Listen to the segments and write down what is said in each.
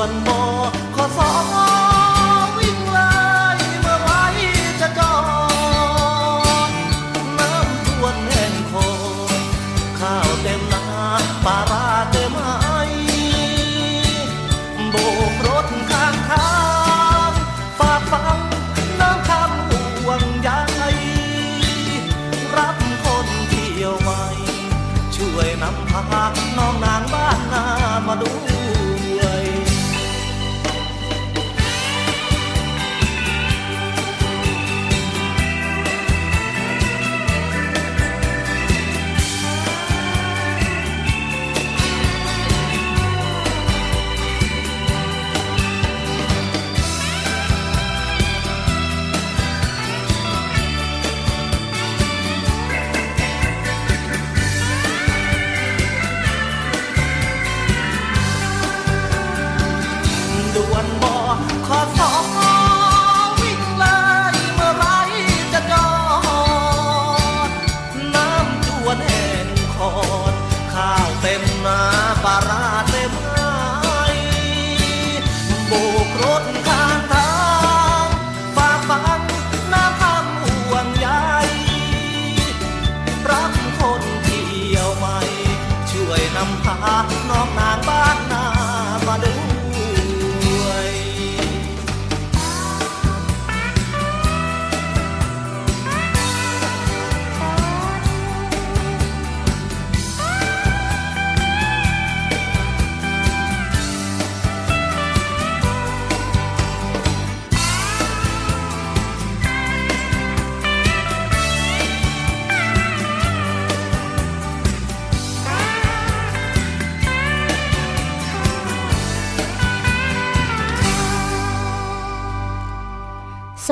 วนบอขอสอวิ่งไล่เมื่อไรจะจอดน้ำท่วนแห้งคอข้าวเต็มนาปลารา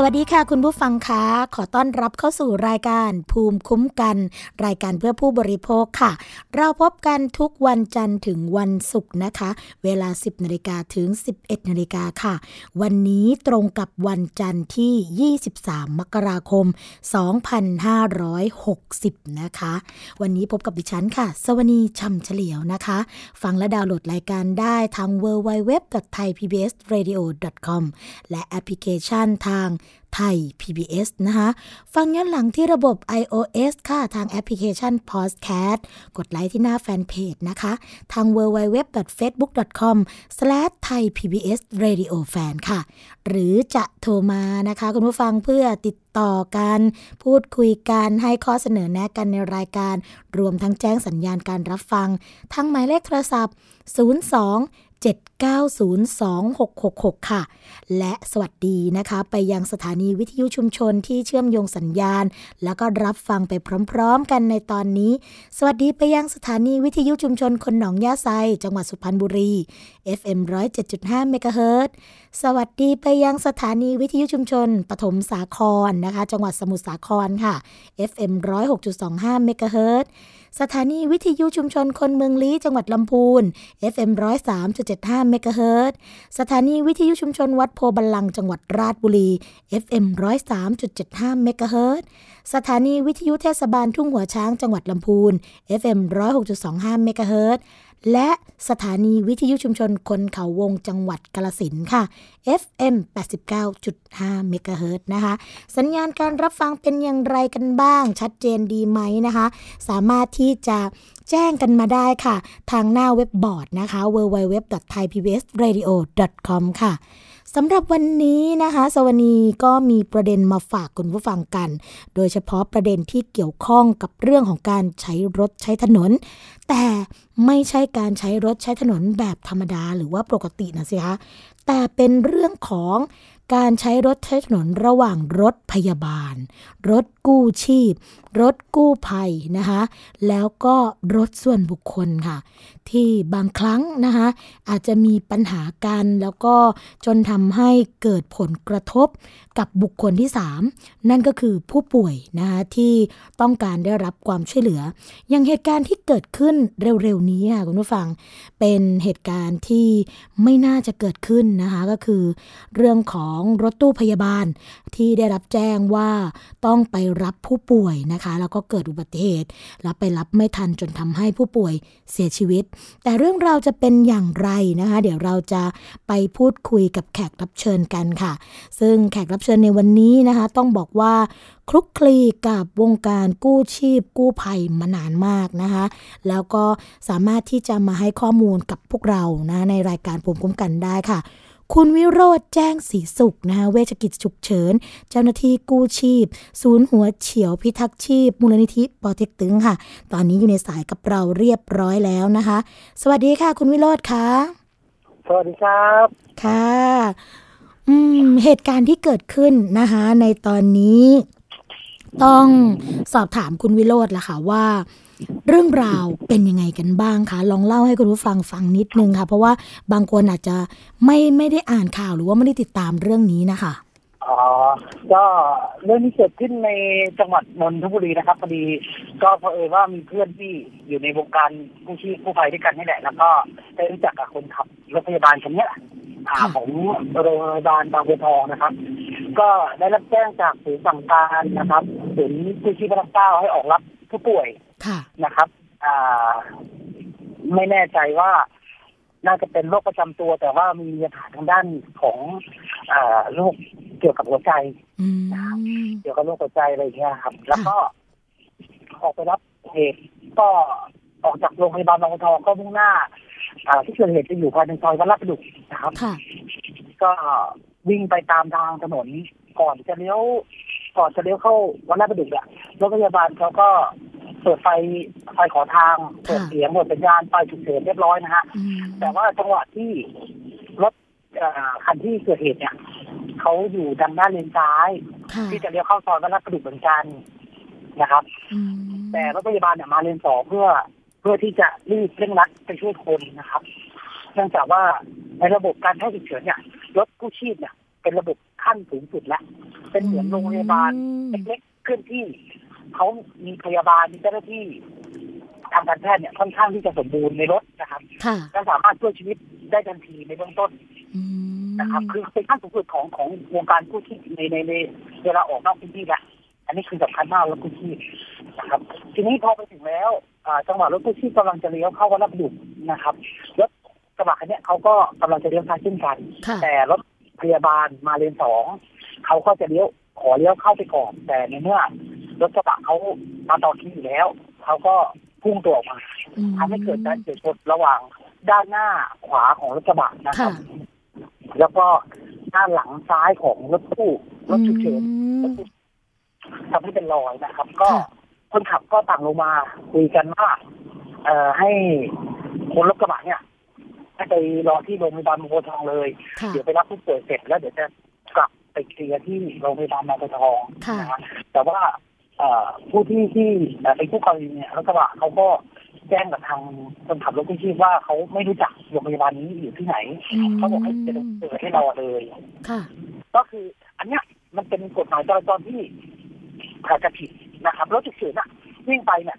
วัสดีค่ะคุณผู้ฟังคะขอต้อนรับเข้าสู่รายการภูมิคุ้มกัน รายการเพื่อผู้บริโภคค่ะ เราพบกันทุกวันจันทร์ถึงวันศุกร์นะคะ เวลา 10นาฬิกาถึง 11นาฬิกาค่ะ วันนี้ตรงกับวันจันทร์ที่ 23 มกราคม 2560 นะคะ วันนี้พบกับดิฉันค่ะ สวนีช่ำเฉลียวนะคะ ฟังและดาวน์โหลดรายการได้ทาง www.thaipbsradio.com และแอปพลิเคชันทางไทย PBS นะคะ ฟังย้อนหลังที่ระบบ iOS ค่ะ ทางแอปพลิเคชัน Podcast กดไลค์ที่หน้าแฟนเพจนะคะ ทาง www.facebook.com/thaipbsradiofan ค่ะ หรือจะโทรมานะคะ คุณผู้ฟังเพื่อติดต่อกันพูดคุยกันให้ข้อเสนอแนะกันในรายการ รวมทั้งแจ้งสัญญาณการรับฟัง ทั้งหมายเลขโทรศัพท์ 02 7902666 ค่ะ และสวัสดีนะคะ ไปยังสถานีวิทยุชุมชนที่เชื่อมโยงสัญญาณ แล้วก็รับฟังไปพร้อมๆ กันในตอนนี้ สวัสดีไปยังสถานีวิทยุชุมชนคนหนองยาไซ จังหวัดสุพรรณบุรี FM 107.5เมกะเฮิรตสวัสดีไปยังสถานีวิทยุชุมชน ปฐมสาครนะคะ จังหวัดสมุทรสาครค่ะ FM 106.25เมกะเฮิรต สถานีวิทยุชุมชนคนเมืองลี้จังหวัดลำพูน FM 103.75เมกะเฮิรตสถานีวิทยุชุมชนวัดโพธิ์บัลลังก์จังหวัดราชบุรี FM 103.75เมกะเฮิรตสถานีวิทยุเทศบาลทุ่งหัวช้างจังหวัดลำพูน FM 106.25เมกะเฮิรต และสถานีวิทยุชุมชนคนเขาวงจังหวัดกาฬสินธุ์ค่ะ FM 89.5เมกะเฮิรตนะคะ สัญญาณการรับฟังเป็นอย่างไรกันบ้าง ชัดเจนดีไหมนะคะ สามารถที่จะแจ้งกันมาได้ค่ะ ทางหน้าเว็บบอร์ดนะคะ www.thaipbsradio.com ค่ะ สำหรับวันนี้นะคะ สวนีก็มีประเด็นมาฝากคุณผู้ฟังกัน โดยเฉพาะประเด็นที่เกี่ยวข้องกับเรื่องของการใช้รถใช้ถนน แต่ไม่ใช่การใช้รถใช้ถนนแบบธรรมดาหรือว่าปกตินะสิคะ แต่เป็นเรื่องของการใช้รถใช้ถนนระหว่างรถพยาบาล รถ กู้ชีพ รถกู้ภัยนะคะแล้วก็รถส่วนบุคคลค่ะ ที่บางครั้งนะคะอาจจะมีปัญหากันแล้วก็จนทำให้เกิดผลกระทบกับบุคคลที่ 3 นั่นก็คือผู้ป่วยนะคะที่ต้องการได้รับความช่วยเหลืออย่างเหตุการณ์ที่เกิดขึ้นเร็วๆนี้ค่ะคุณผู้ฟังเป็นเหตุการณ์ที่ไม่น่าจะเกิดขึ้นนะคะก็คือ เรื่องของรถตู้พยาบาลที่ได้รับแจ้งว่าต้องไปรับผู้ป่วยนะคะ แล้วก็เกิดอุบัติเหตุแล้วไปรับไม่ทันจนทำให้ผู้ป่วยเสียชีวิต แต่เรื่องราวจะเป็นอย่างไรนะคะ เดี๋ยวเราจะไปพูดคุยกับแขกรับเชิญกันค่ะ ซึ่งแขกรับเชิญในวันนี้นะคะ ต้องบอกว่าคลุกคลีกับวงการกู้ชีพกู้ภัยมานานมากนะคะ แล้วก็สามารถที่จะมาให้ข้อมูลกับพวกเรานะในรายการภูมิคุ้มกันได้ค่ะ คุณวิโรธแจ้งสีสุขนะคะเวชกิจฉุกเฉิน เจ้าหน้าที่กู้ชีพ ศูนย์หัวเฉียวพิทักษ์ชีพ มูลนิธิปอเต็กตึงค่ะ ตอนนี้อยู่ในสายกับเราเรียบร้อยแล้วนะคะ สวัสดีค่ะ คุณวิโรธค่ะสวัสดีครับ ค่ะ อืม เหตุการณ์ที่เกิดขึ้นนะคะ ในตอนนี้ ต้องสอบถามคุณวิโรธละค่ะว่า เรื่องราวเป็นยังไงกันบ้างคะลองเล่าให้คุณผู้ฟังฟังนิดนึงค่ะ เพราะว่าบางคนอาจจะไม่ไม่ได้อ่านข่าวหรือว่าไม่ได้ติดตามเรื่องนี้นะคะอ๋อก็เรื่องนี้เกิดขึ้นในจังหวัดนนทบุรีนะครับพอดี ก็เพอเออว่ามีเพื่อนที่อยู่ในวงการกู้ชีพกู้ภัยด้วยกันนี่แหละ แล้วก็ได้รู้จักกับคนขับรถพยาบาลคนเนี้ยอ่าค่ะของโรงพยาบาลบางบัวทองนะครับ ก็ได้รับแจ้งจากศูนย์สั่งการนะครับศูนย์กู้ชีพพระเก้าให้ออกรับผู้ป่วยค่ะ นะครับอ่าไม่แน่ใจว่าน่าจะเป็นโรคประจำตัว แต่ว่ามีปัญหาทางด้านของอ่าโรคเกี่ยวกับหัวใจอืมเกี่ยวกับโรคหัวใจอะไรอย่างเงี้ยครับ แล้วก็ออกไปรับเหตุก็ออกจากโรงพยาบาลบางบัวทองก็มุ่งหน้าอ่าที่เกิดเหตุจะอยู่ภายในซอยวัดลาดประดุกนะครับค่ะก็วิ่งไปตามทางถนนก่อนจะเลี้ยวก่อนจะเลี้ยวเข้าวัดลาดประดุกอะรถพยาบาลเขาก็ เปิดไฟไฟขอทางเปิดเสียงเปิดสัญญาณไฟฉุกเฉินเรียบร้อยนะฮะอืมแต่ว่าจังหวะที่รถเอ่อคันที่เกิดเหตุเนี่ยเขาอยู่ทางด้านเลนซ้ายค่ะที่จะเลี้ยวเข้าซอยวัดลาดประดุกเหมือนกันนะครับอืมแต่รถพยาบาลเนี่ยมาเลนสองเพื่อเพื่อที่จะรีบเร่งรัดไปช่วยคนนะครับ เนื่องจากว่าในระบบการแพทย์ฉุกเฉินเนี่ยรถกู้ชีพเนี่ยเป็นระบบขั้นสูงสุดแล้ว เป็นเหมือนโรงพยาบาลเล็กๆเคลื่อนที่ เขามีพยาบาลมีเจ้าหน้าที่ทางการแพทย์เนี่ยค่อนข้างที่จะสมบูรณ์ในรถนะครับค่ะและสามารถช่วยชีวิตได้ทันทีในเบื้องต้นอืมนะครับ คือเป็นขั้นสูงสุดของของวงการกู้ชีพในในในเวลาออกนอกพื้นที่แล้วอันนี้คือสำคัญมากรถกู้ชีพนะครับ ทีนี้พอไปถึงแล้วอ่าจังหวะรถกู้ชีพกำลังจะเลี้ยวเข้าวัดรับดุนะครับรถกระบะคันเนี้ยเขาก็กำลังจะเลี้ยวซ้ายเช่นกันค่ะแต่รถพยาบาลมาเลนสองเขาก็จะเลี้ยวขอเลี้ยวเข้าไปก่อน แต่ในเมื่อ รถกระบะเขามาต่อคิวอยู่แล้วเขาก็พุ่งตัวออกมาอืมทำให้เกิดการเฉียวชนระหว่างด้านหน้าขวาของรถกระบะนะครัค่ะบแล้วก็ด้านหลังซ้ายของรถตู้รถฉุกเฉินอืมทำให้เป็นรอยนะครับ ก็ค่ะคนขับก็ต่างลงมาคุยกันว่าเอ่อให้คนรถกระบะเนี่ยให้ไปรอที่โรงพยาบาลบางบัวทองเลยค่ะเดี๋ยวไปรับผู้ป่วยเสร็จแล้วเดี๋ยวจะกลับไปเคลียร์ที่โรงพยาบาลบางบัวทองค่ะนะฮะแต่ว่าเอ่อ ผู้ที่ที่เอ่อเป็นผู้กรณีเนี่ยรถกระบะเขาก็แจ้งกับทางคนขับรถกู้ชีพว่าเขาไม่รู้จักโรงพยาบาลนี้อยู่ที่ไหนเขาบอกให้จะเปิดให้เราเลยค่ะ ก็คืออันเนี้ยมันเป็นกฎหมายจราจรที่อาจจะผิดนะครับรถฉุกเฉินอะวิ่งไปเนี่ย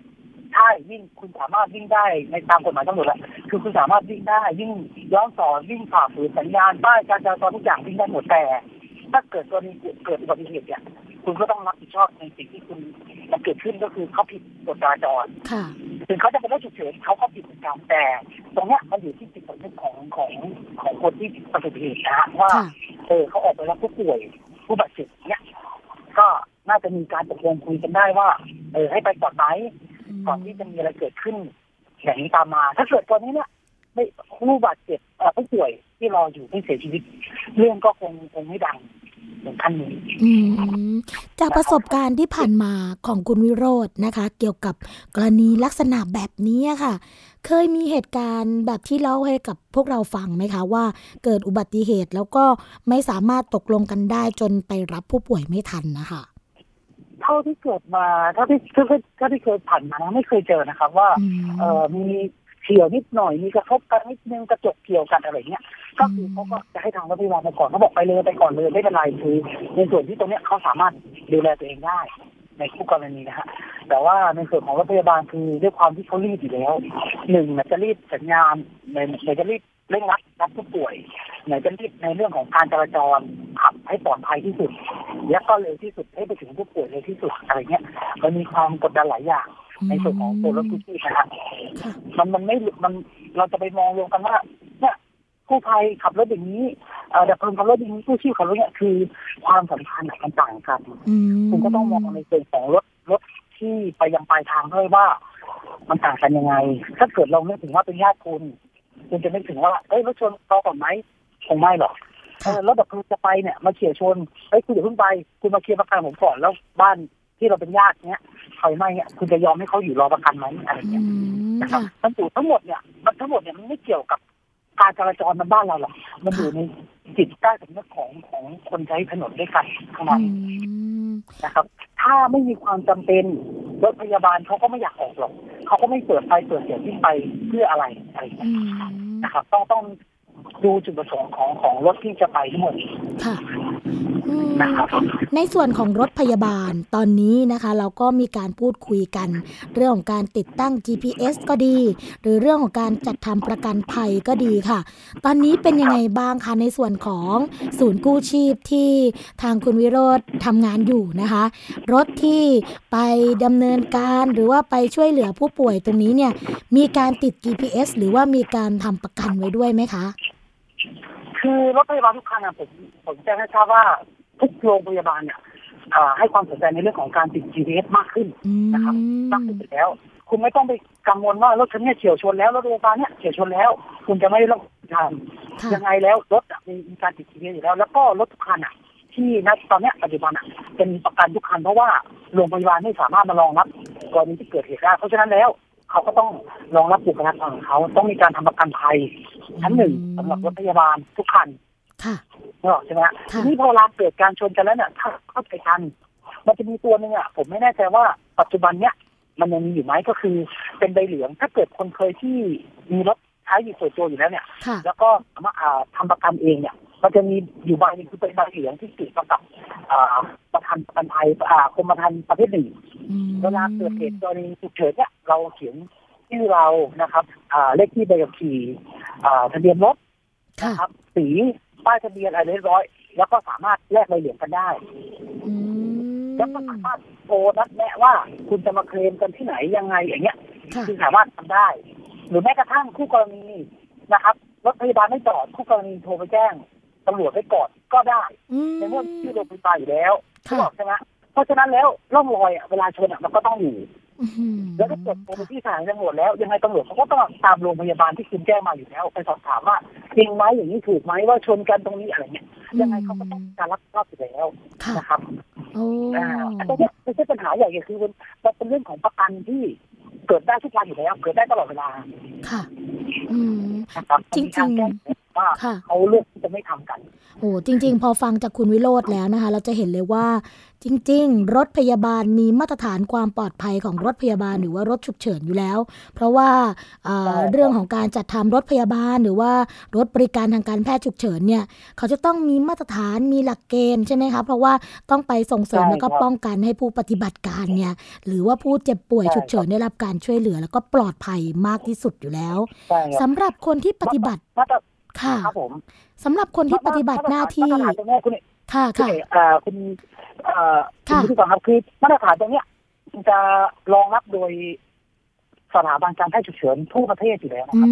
ใช่วิ่งคุณสามารถวิ่งได้ในตามกฎหมายตำรวจแหละคือคุณสามารถวิ่งได้วิ่งย้อนสอนวิ่งฝ่าฝืนสัญญาณป้ายการจราจรทุกอย่างวิ่งได้หมดแต่ ถ้าเกิดกรณีเกิดอุบัติเหตุเนี่ย คุณก็ต้องรับผิดชอบในสิ่งที่คุณมันเกิดขึ้นก็คือเขาผิดกฎจราจรค่ะถึงเขาจะเป็นรถฉุกเฉินเขาก็ผิดเหมือนกันแต่ตรงเนี้ยมันอยู่ที่จิตสำนึกของของของคนที่ประสบเหตุนะฮะว่าค่ะเออเขาออกไปรับผู้ป่วยผู้บาดเจ็บเนี้ยก็น่าจะมีการตกลงคุยกันได้ว่า เออให้ไปก่อนไหมก่อนที่จะมีอะไรเกิดขึ้นอย่างนี้ตามมา ถ้าเกิดตอนนี้เนี่ยไม่ผู้บาดเจ็บเอ่อผู้ป่วยที่รออยู่ไม่เสียชีวิต เรื่องก็คงคงไม่ดัง ถึงขั้นนี้จากประสบการณ์ที่ผ่านมาของคุณวิโรจน์นะคะ เกี่ยวกับกรณีลักษณะแบบนี้ค่ะ เคยมีเหตุการณ์แบบที่เล่าให้กับพวกเราฟังไหมคะ ว่าเกิดอุบัติเหตุแล้วก็ไม่สามารถตกลงกันได้จนไปรับผู้ป่วยไม่ทันนะคะเท่าที่เกิดมาเท่าที่เท่าที่เคยผ่านมานะไม่เคยเจอนะครับว่าเออมี เฉียวนิดหน่อยมีกระทบกันนิดนึงกระจกเกี่ยวกันอะไรเงี้ยก็คือเขาก็จะให้ทางรถพยาบาลมาก่อนเขาบอกไปเลยไปก่อนเลยไม่เป็นไรคือในส่วนที่ตรงเนี้ยเขาสามารถดูแลตัวเองได้ในคู่กรณีนะฮะแต่ว่าในส่วนของรถพยาบาลคือด้วยความที่เขารีบอยู่แล้วหนึ่งเนี่ยจะรีบสัญญาณในในจะรีบเร่งรัดรับผู้ป่วยไหนจะรีบในเรื่องของการจราจรขับให้ปลอดภัยที่สุด และก็เร็วที่สุดให้ไปถึงผู้ป่วยเร็วที่สุดอะไรเงี้ยมันมีความกดดันหลายอย่าง ในส่วนของตัวรถกู้ชีพนะฮะค่ะมันมันไม่มันเราจะไปมองรวมกันว่าเนี่ยกู้ภัยขับรถอย่างนี้เอ่อดับเพลิงขับรถอย่างนี้กู้ชีพขับรถเนี่ยคือความสำคัญอะมันต่างกันอืมคุณก็ต้องมองในส่วนของรถรถที่ไปยังปลายทางด้วยว่า มันต่างกันยังไง ถ้าเกิดเรานึกถึงว่าเป็นญาติคุณคุณจะนึกถึงว่าเอ้ยรถชนเราก่อนไหมคงไม่หรอกเออรถดับเพลิงจะไปเนี่ยมาเฉียวชนเอ้ยคุณอย่าเพิ่งไป คุณมาเคลียร์ประกันผมก่อนแล้วบ้านที่เราเป็นญาติเนี้ย ไฟไหม้เนี่ยคุณจะยอมให้เขาอยู่รอประกันไหมอะไรอืเงี้ยมนะครับค่ะทั้งหมดทั้งหมดเนี่ยมันทั้งหมดเนี่ยมันไม่เกี่ยวกับการจราจรในบ้านเราหรอกมันอยู่ในจิตใต้สำนึกของของคนใช้ถนนด้วยกันทั้งอืนั้นมนะครับ ถ้าไม่มีความจำเป็นรถพยาบาลเขาก็ไม่อยากออกหรอกเขาก็ไม่เปิดไฟเปิดเสียงที่ไปเพื่ออะไรอะไรอย่างเงี้อืยมนะครับ ต้องต้อง ดูจุดประสงค์ของของรถที่จะไปทั้งหมดค่ะอืมนะครับในส่วนของรถพยาบาลตอนนี้นะคะ เราก็มีการพูดคุยกัน เรื่องของการติดตั้ง GPS ก็ดี หรือเรื่องของการจัดทำประกันภัยก็ดีค่ะ ตอนนี้เป็นยังไงบ้างคะในส่วนของศูนย์กู้ชีพที่ทางคุณวิโรธทำงานอยู่นะคะ รถที่ไปดำเนินการหรือว่าไปช่วยเหลือผู้ป่วยตรงนี้เนี่ยมีการติด GPS หรือว่ามีการทำประกันไว้ด้วยไหมคะ คือรถพยาบาลทุกคันอะผมผมแจ้งให้ทราบว่าทุกโรงพยาบาลเนี่ยอ่าให้ความสนใจในเรื่องของการติด GPS มากขึ้นอืมนะครับมากขึ้นอยู่แล้ว คุณไม่ต้องไปกังวลว่ารถคันเนี้ยเฉียวชนแล้วรถโรงพยาบาลเนี้ยเฉียวชนแล้ว คุณจะไม่ได้รับผิดชอบค่ะยังไงแล้วรถอะมีมีการติด GPS อยู่แล้ว แล้วก็รถทุกคันอะที่ณตอนเนี้ยปัจจุบันอะเป็นประกันทุกคันเพราะว่าโรงพยาบาลไม่สามารถมารองรับกรณีที่เกิดเหตุได้เพราะฉะนั้นแล้ว เขาก็ต้องรองรับบุคลากรของเขาต้องมีการทำประกันภัยชั้นหนึ่งสำหรับรถพยาบาลทุกคันค่ะนึกออกใช่ไหมฮะค่ะทีนี้พอเวลาเกิดการชนกันแล้วเนี่ยถ้าเข้าใจกันมันจะมีตัวหนึ่งอะผมไม่แน่ใจว่าปัจจุบันเนี้ยมันยังมีอยู่ไหมก็คือเป็นใบเหลือง ถ้าเกิดคนเคยที่มีรถใช้อยู่ส่วนตัวอยู่แล้วเนี่ยค่ะแล้วก็สามารถอ่าทำประกันเองเนี่ยมันจะมีอยู่ใบหนึงคือเป็นใบเหลืองที่ติดประกับอ่าประกันประกันภัยอ่ากรมธรรม์ประเภทหนึ่งอืมเวลาเกิดเหตุกรณีฉุกเฉินเนี่ย เราเขียนชื่อเรานะครับอ่าเลขที่ใบขับขี่อ่าทะเบียนรถค่ะนะครับสีป้ายทะเบียนอะไรเรียบร้อย แล้วก็สามารถแลกใบเหลืองกันได้อืมแล้วก็สามารถโทรนัดแนะว่าคุณจะมาเคลมกันที่ไหนยังไงอย่างเงี้ยค่ะคือสามารถทำได้ หรือแม้กระทั่งคู่กรณีนะครับรถพยาบาลไม่จอดคู่กรณีโทรไปแจ้งตำรวจไปก่อนก็ได้อืมในเมื่อที่โรงพยาบาลอยู่แล้วค่ะบอกใช่ไหมเพราะฉะนั้นแล้วร่องรอยอะเวลาชนอะมันก็ต้องอยู่อื้อหือ แล้วถ้าเกิดโทรไปที่สถานีตำรวจแล้วยังไงตำรวจเขาก็ต้องตามโรงพยาบาลที่คุณแจ้งมาอยู่แล้วไปสอบถามว่าจริงไหมอย่างนี้ถูกไหมว่าชนกันตรงนี้อะไรเงี้ยยังไงเขาก็ต้องการรับผิดชอบอยู่แล้วค่ะนะครับโอ้อ่าอันนี้ไม่ใช่ปัญหาใหญ่คือมันมันเป็นเรื่องของประกันที่เกิดได้ทุกวันอยู่แล้ว เกิดได้ตลอดเวลา ค่ะ อืมนะครับจริง ๆมีการแก้ไขว่าค่ะเขาเลือกที่จะไม่ทำกันโอ้จริง ๆ พอฟังจากคุณวิโรธแล้วนะคะ เราจะเห็นเลยว่า จริง ๆ รถพยาบาลมีมาตรฐานความปลอดภัยของรถพยาบาลหรือว่ารถฉุกเฉินอยู่แล้ว เพราะว่าอ่าใช่ครับเรื่องของการจัดทำรถพยาบาลหรือว่ารถบริการทางการแพทย์ฉุกเฉินเนี่ย เขาจะต้องมีมาตรฐานมีหลักเกณฑ์ใช่ไหมคะเพราะว่าต้องไปส่งเสริมใช่แล้วก็ครับป้องกันให้ผู้ปฏิบัติการเนี่ย หรือว่าผู้เจ็บป่วยใช่ฉุกเฉินครับได้รับการช่วยเหลือ แล้วก็ปลอดภัยมากที่สุดอยู่แล้วใช่ครับสำหรับคนที่ปฏิบัติมาตร ค่ะครับผมสำหรับคนที่ปฏิบัติหน้าที่มาตรฐานตรงเนี้ยคุณค่ะคุณค่ะเอกเอ่อคุณเอ่อคุณค่ะผู้ฟังครับคือมาตรฐานตรงเนี้ยมันจะรองรับโดยสถาบันการแพทย์ฉุกเฉินทั่วประเทศอยู่แล้วนะอืครับ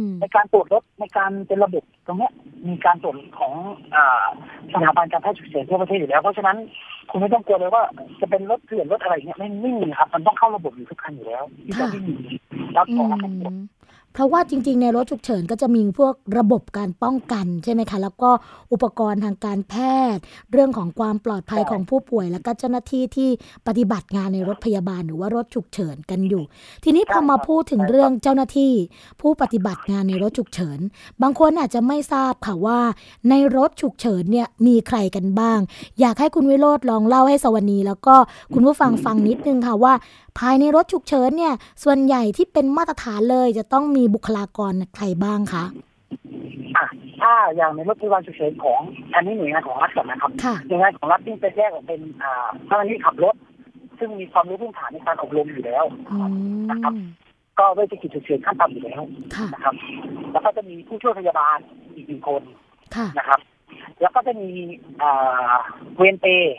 มในการตรวจรถในการเป็นระบบตรงเนี้ย มีการตรวจของอ่าสถาบันการแพทย์ฉุกเฉินทั่วประเทศอยู่แล้ว เพราะฉะนั้นคุณไม่ต้องกลัวเลยว่าจะเป็นรถเถื่อนรถอะไรเงี้ยไม่ไม่มีครับ มันต้องเข้าระบบอยู่ทุกคันอยู่แล้วที่จะค่ะไม่มีรับอืของรับทั้งหมดม เพราะว่าจริง ๆ ในรถฉุกเฉินก็จะมีพวกระบบการป้องกันใช่ไหมคะ แล้วก็อุปกรณ์ทางการแพทย์ เรื่องของความปลอดภัยใช่ของผู้ป่วย แล้วก็เจ้าหน้าที่ที่ปฏิบัติงานในรถพยาบาลหรือว่ารถฉุกเฉินกันอยู่ ทีนี้พอมาพูดถึงเรื่องเจ้าหน้าที่ ผู้ปฏิบัติงานในรถฉุกเฉิน บางคนอาจจะไม่ทราบค่ะว่า ในรถฉุกเฉินเนี่ยมีใครกันบ้าง อยากให้คุณวิโรธลองเล่าให้สวนีแล้วก็คุณผู้ฟังฟังนิดนึงค่ะว่า ภายในรถฉุกเฉินเนี่ย ส่วนใหญ่ที่เป็นมาตรฐานเลยจะต้องมีบุคลากรใครบ้างคะอะถ้าอย่างในรถพยาบาลฉุกเฉินของอันนี้หน่วยงานของรัฐก่อนนะครับค่ะหน่วยงานของรัฐที่จะแยกออกเป็นอ่าเจ้าหน้าที่ขับรถ ซึ่งมีความรู้พื้นฐานในการอบรมอยู่แล้วอืมก็เวชกิจฉุกเฉินขั้นต่ำอยู่แล้วค่ะนะครับ แล้วก็จะมีผู้ช่วยพยาบาลอีกหนึ่งคนค่ะนะครับ แล้วก็จะมีอ่าเวรเปรย์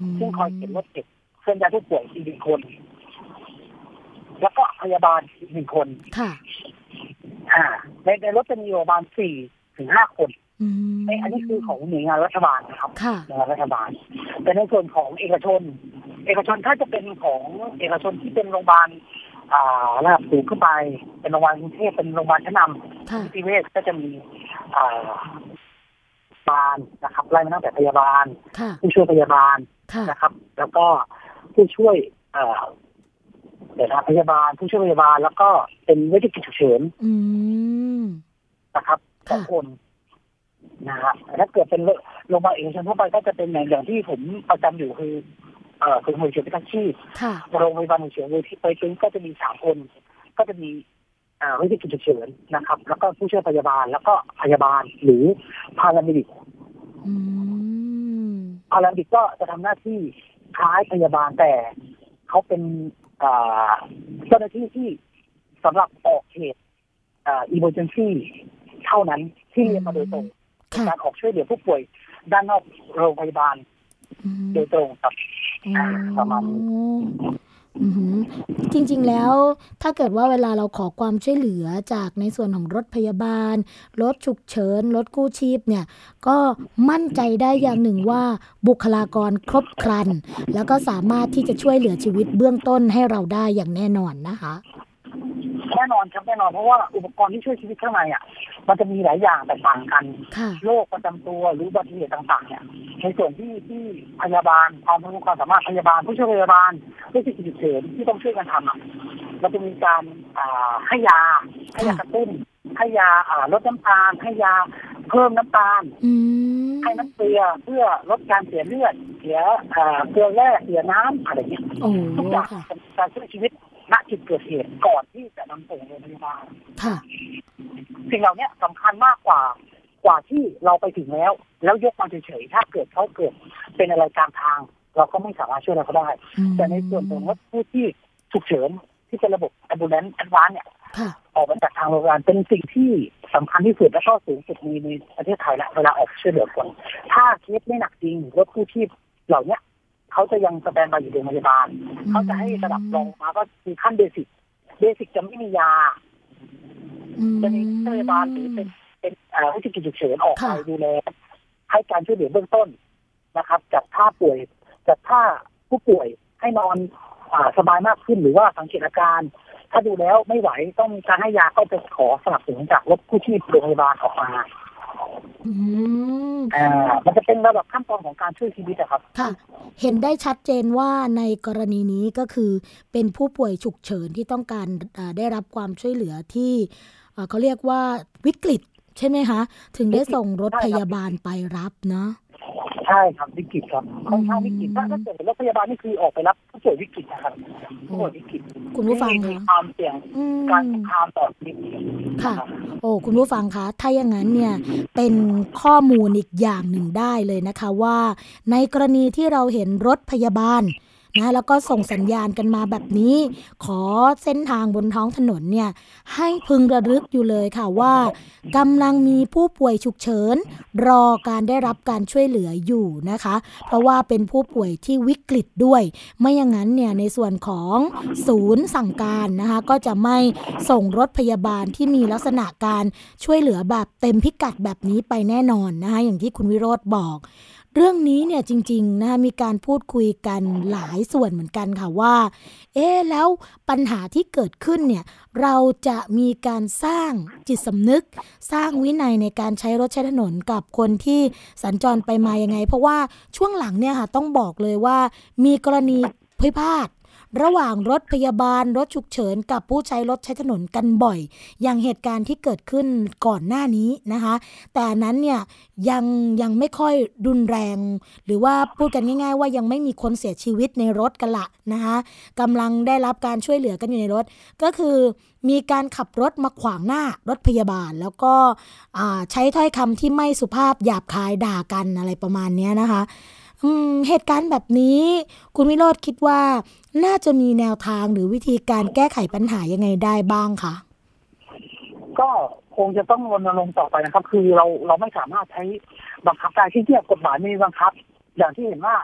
มซึ่งคอยเก็บรถเก็บเคลื่อนย้ายผู้ป่วยอีกหนึ่งคน แล้วก็พยาบาลอีกหนึ่งคนค่ะอ่าในในรถจะมีประมาณสี่ถึงห้าคนอืมในอันนี้คือของหน่วยงานรัฐบาลนะครับค่ะหน่วยงานรัฐบาล แต่ในส่วนของเอกชน เอกชนถ้าจะเป็นของเอกชนที่เป็นโรงพยาบาลอ่าระดับสูงขึ้นไป เป็นโรงพยาบาลกรุงเทพเป็นโรงพยาบาลชั้นนำค่ะนิติเวชก็จะมีอ่าบาลนะครับไล่มาตั้งแต่พยาบาลค่ะผู้ช่วยพยาบาลค่ะนะครับ แล้วก็ผู้ช่วย เอ่อเดี๋ยวนะพยาบาลผู้ช่วยพยาบาลแล้วก็เป็นเวชกิจฉุกเฉินอืมนะครับสค่ะองคนนะครับแต่ถ้าเกิดเป็นโรงพยาบาลเอกชนทั่วไปก็จะเป็นอย่างอย่างที่ผมประจำอยู่คือเอ่อคือหน่วยเฉพาะชีพค่ะโรงพยาบาลฉุกเฉินเลยที่ไปถึงก็จะมีสามคน ก็จะมีเอ่อเวชกิจฉุกเฉินนะครับ แล้วก็ผู้ช่วยพยาบาลแล้วก็พยาบาลหรือ paramedic อืม paramedic ก็จะทำหน้าที่คล้ายพยาบาลแต่เขาเป็น เอ่อเจ้าหน้าที่ที่สำหรับออกเหตุเอ่อ emergency เท่านั้นที่เรียนมาโดยตรงในค่ะการออกช่วยเหลือผู้ป่วยด้านนอกโรงพยาบาลอืมโดยตรงครับอ่าประมาณนี้อือหือ จริงๆแล้วถ้าเกิดว่าเวลาเราขอความช่วยเหลือจากในส่วนของรถพยาบาล รถฉุกเฉิน รถกู้ชีพเนี่ย ก็มั่นใจได้อย่างหนึ่งว่าบุคลากรครบครัน แล้วก็สามารถที่จะช่วยเหลือชีวิตเบื้องต้นให้เราได้อย่างแน่นอนนะคะ แน่นอนครับแน่นอนเพราะว่าอุปกรณ์ที่ช่วยชีวิตข้างในอะ มันจะมีหลายอย่างแตกต่างกันค่ะโรคประจำตัวหรืออุบัติเหตุต่าง ๆ เนี่ย ในส่วนที่ที่พยาบาลความรู้ความสามารถพยาบาล ผู้ช่วยพยาบาลผู้ที่ฉุกเฉินที่ต้องช่วยกันทำอะเราจะมีการอ่าให้ยาให้ยากระตุ้นให้ยาอ่าลดน้ำตาลให้ยาเพิ่มน้ำตาลอืมให้น้ำเกลือเพื่อลดการเสียเลือด เสียอ่าเกลือแร่เสียน้ำอะไรเงี้ยโอ้ทุกอย่างค่ะเป็นการช่วยชีวิต ณจุดเกิดเหตุก่อนที่จะนำส่งโรงพยาบาลค่ะสิ่งเหล่านี้สำคัญมากกว่ากว่าที่เราไปถึงแล้ว แล้วยกมาเฉยๆถ้าเกิดเขาเกิดเป็นอะไรกลางทาง เราก็ไม่สามารถช่วยเราเขาได้อืมแต่ในส่วนของรถผู้ที่ฉุกเฉินที่เป็นระบบ ambulance advance เนี่ยค่ะออกมาจากทางโรงพยาบาลเป็นสิ่งที่สำคัญที่สุดและก็สูงสุดในในประเทศไทยละเวลาออกช่วยเหลือคน ถ้าเคสไม่หนักจริงรถกู้ชีพเหล่าเนี้ย เขาจะยังสแตนบายอยู่โรงพยาบาล เขาจะให้ระดับรองลงมาก็คือขั้นเบสิก เบสิกจะไม่มียาอืมจะมีพยาบาลหรือเป็นเป็นเอ่อวิทยุฉุกเฉินออกไปค่ะดูแลให้การช่วยเหลือเบื้องต้นนะครับจัดท่าป่วยจัดท่าผู้ป่วยให้นอนอาสบายมากขึ้นหรือว่าสังเกตอาการ ถ้าดูแล้วไม่ไหวต้องมีการให้ยาก็จะขอสนับสนุนจากรถกู้ชีพโรงพยาบาลออกมา อืมอ่ามันจะเป็นระดับขั้นตอนของการช่วยชีวิตอะครับ ค่ะ เห็นได้ชัดเจนว่าในกรณีนี้ก็คือเป็นผู้ป่วยฉุกเฉินที่ต้องการอ่าได้รับความช่วยเหลือที่อ่าเขาเรียกว่าวิกฤต ใช่ไหมคะ ถึงได้ส่งรถพยาบาลไปรับเนาะ ใช่ครับวิกฤตครับค่อนข้างวิกฤตถ้าถ้าเกิดรถพยาบาลนี่คือออกไปรับผู้ป่วยวิกฤตนะครับผู้ป่วยวิกฤตคุณผู้ฟังที่มีคะความเสี่ยงอืมการคุกคามต่อชีวิตค่ะรับโอ้คุณผู้ฟังคะถ้าอย่างนั้นเนี่ยเป็นข้อมูลอีกอย่างหนึ่งได้เลยนะคะว่า ในกรณีที่เราเห็นรถพยาบาล นะแล้วก็ส่งสัญญาณกันมาแบบนี้ ขอเส้นทางบนท้องถนนเนี่ยให้พึงระลึกอยู่เลยค่ะว่ากำลังมีผู้ป่วยฉุกเฉิน รอการได้รับการช่วยเหลืออยู่นะคะ เพราะว่าเป็นผู้ป่วยที่วิกฤตด้วย ไม่อย่างนั้นเนี่ยในส่วนของศูนย์สั่งการนะคะก็จะไม่ส่งรถพยาบาลที่มีลักษณะการช่วยเหลือแบบเต็มพิกัดแบบนี้ไปแน่นอนนะคะอย่างที่คุณวิโรธบอก เรื่องนี้เนี่ยจริงๆนะคะมีการพูดคุยกันหลายส่วนเหมือนกันค่ะว่า เอ๊แล้วปัญหาที่เกิดขึ้นเนี่ยเราจะมีการสร้างจิตสำนึก สร้างวินัยในการใช้รถใช้ถนนกับคนที่สัญจรไปมายังไง เพราะว่าช่วงหลังเนี่ยค่ะต้องบอกเลยว่ามีกรณีพิพาท ระหว่างรถพยาบาลรถฉุกเฉิน กับผู้ใช้รถใช้ถนนกันบ่อย อย่างเหตุการณ์ที่เกิดขึ้นก่อนหน้านี้นะคะ แต่นั้นเนี่ยยังยังไม่ค่อยรุนแรง หรือว่าพูดกันง่าย ๆ ว่ายังไม่มีคนเสียชีวิตในรถกันละนะคะกำลังได้รับการช่วยเหลือกันอยู่ในรถ ก็คือมีการขับรถมาขวางหน้ารถพยาบาล แล้วก็ใช้ถ้อยคำที่ไม่สุภาพหยาบคายด่ากันอะไรประมาณนี้นะคะ เหตุการณ์แบบนี้ คุณวิโรธคิดว่าน่าจะมีแนวทางหรือวิธีการแก้ไขปัญหายังไงได้บ้างคะก็คงจะต้องรณรงค์ต่อไปนะครับ คือเราเราไม่สามารถใช้บังคับได้ที่เทียบกฎหมายไม่มีบังคับ อย่างที่เห็นว่า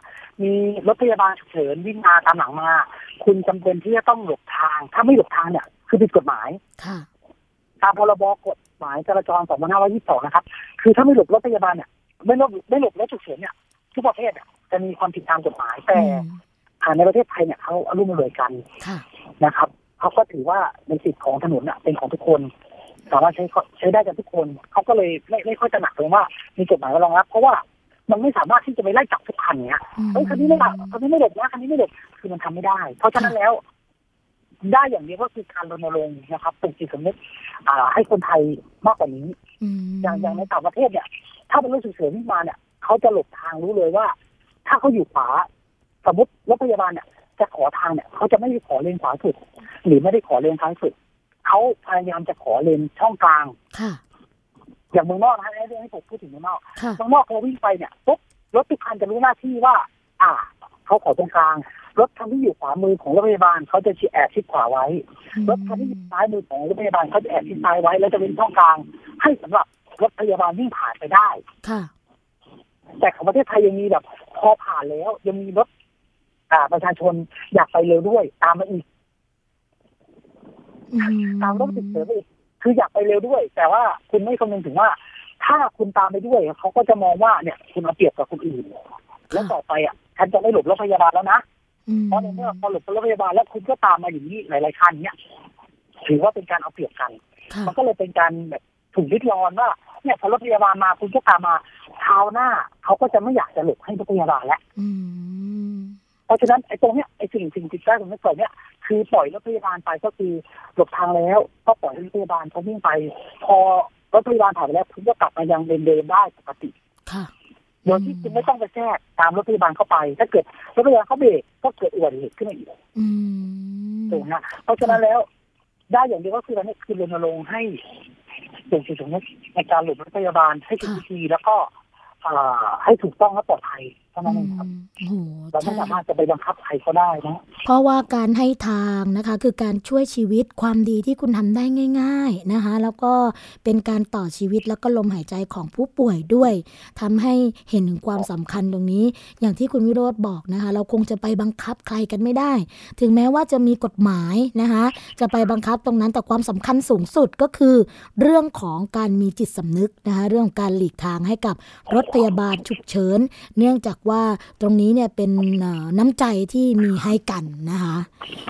มีรถพยาบาลฉุกเฉินวิ่งมาตามหลังมา คุณจำเป็นที่จะต้องหลบทาง ถ้าไม่หลบทางเนี่ยคือผิดกฎหมายค่ะตามพรบกฎหมายจราจร 2522 นะครับ คือถ้าไม่หลบรถพยาบาลเนี่ยไม่หลบไม่หลบรถฉุกเฉินเนี่ย ทุกประเภทเนี่ยจะมีความผิดตามกฎหมายแต่อืมอ่าในประเทศไทยเนี่ยเขาอารมณ์รวยกันค่ะนะครับเขาก็ถือว่าในสิทธิ์ของถนนน่ะเป็นของทุกคน สามารถใช้ใช้ได้กับทุกคนเขาก็เลยไม่ไม่ค่อยตระหนักเลยว่า มีกฎหมายรองรับ เพราะว่ามันไม่สามารถที่จะไปไล่จับทุกคันเนี้ยเฮ้ยคันนี้ไม่หลับคันนี้ไม่หลบนะคันนี้ไม่หลบคือมันทำไม่ได้ เพราะฉะนั้นแล้ว ได้อย่างเดียวก็คือการรณรงค์นะครับปลุกจิตสำนึกอ่าให้คนไทยมากกว่านี้อืมอย่างอย่างในต่างประเทศเนี่ย ถ้าเป็นรถฉุกเฉินวิ่งมาเนี่ย เขาจะหลบทางรู้เลยว่า ถ้าเขาอยู่ขวา สมมติรถพยาบาลเนี่ยจะขอทางเนี่ยเขาจะไม่ได้ขอเลนขวาสุด หรือไม่ได้ขอเลนซ้ายสุดเขาพยายามจะขอเลนช่องกลางค่ะอย่างเมืองนอกนะให้ให้ผมพูดถึงเมืองนอกค่ะเมืองนอกพอวิ่งไปเนี่ยปุ๊บรถทุกคันจะรู้หน้าที่ว่า อ่าเขาขอตรงกลาง รถคันที่อยู่ขวามือของรถพยาบาลเขาจะแอบชิดขวาไว้ รถคันที่อยู่ซ้ายมือของรถพยาบาลเขาจะแอบชิดซ้ายไว้ แล้วจะเป็นช่องกลาง ให้สำหรับรถพยาบาลวิ่งผ่านไปได้ค่ะ แต่ของประเทศไทยยังมีแบบ พอผ่านแล้วยังมีรถอ่าประชาชนอยากไปเร็วด้วย ตามมาอีกอืมตามรถติดเสริมอีกคืออยากไปเร็วด้วย แต่ว่าคุณไม่คำนึงถึงว่า ถ้าคุณตามไปด้วยเขาก็จะมองว่าเนี่ย คุณเอาเปรียบกับคนอื่น แล้วต่อไปอะฉันจะไม่หลบรถพยาบาลแล้วนะอืมเพราะในเมื่อพอหลบรถพยาบาลแล้วคุณก็ตามมาอย่างนี้หลายๆคันเนี่ยถือว่าเป็นการเอาเปรียบกันค่ะมันก็เลยเป็นการแบบ ถูกริดรอนว่าเนี่ยพอรถพยาบาลมาคุณก็ตามมาคราวหน้าเขาก็จะไม่อยากจะหลบให้รถพยาบาลแล้วอืมเพราะฉะนั้นไอ้ตรงเนี้ยไอ้สิ่งสิ่งจิตใจตรงนี้ก่อนเนี้ยคือปล่อยรถพยาบาลไปก็คือหลบทางแล้ว ก็ปล่อยให้รถพยาบาลเขาวิ่งไป พอรถพยาบาลผ่านไปแล้วคุณก็กลับมายังเลนเดิมได้ปกติค่ะโดยที่คุณไม่ต้องไปแทรกตามรถพยาบาลเข้าไป ถ้าเกิดรถพยาบาลเขาเบรกก็เกิดอุบัติเหตุขึ้นมาอีกอืมถูกนะเพราะฉะนั้นแล้วได้อย่างเดียวก็คือตอนนี้คือรณรงค์ให้ ส่งจิตสำนึกในการหลบรถพยาบาลให้ถูกวิธีแล้วก็อ่าให้ถูกต้องและปลอดภัย เท่านั้นเองครับโอ้โหเราไม่ใช่สามารถจะไปบังคับใครก็ได้นะ เพราะว่าการให้ทางนะคะ คือการช่วยชีวิตความดีที่คุณทำได้ง่าย ๆนะคะ แล้วก็เป็นการต่อชีวิตแล้วก็ลมหายใจของผู้ป่วยด้วยทำให้เห็นถึงความสำคัญตรงนี้ อย่างที่คุณวิโรธบอกนะคะ เราคงจะไปบังคับใครกันไม่ได้ ถึงแม้ว่าจะมีกฎหมายนะคะ จะไปบังคับตรงนั้นแต่ความสำคัญสูงสุดก็คือ เรื่องของการมีจิตสำนึกนะคะ เรื่องของการหลีกทางให้กับรถพยาบาลฉุกเฉิน เนื่องจากว่าตรงนี้เนี่ยเป็นเอ่อน้ำใจที่มีให้กันนะคะ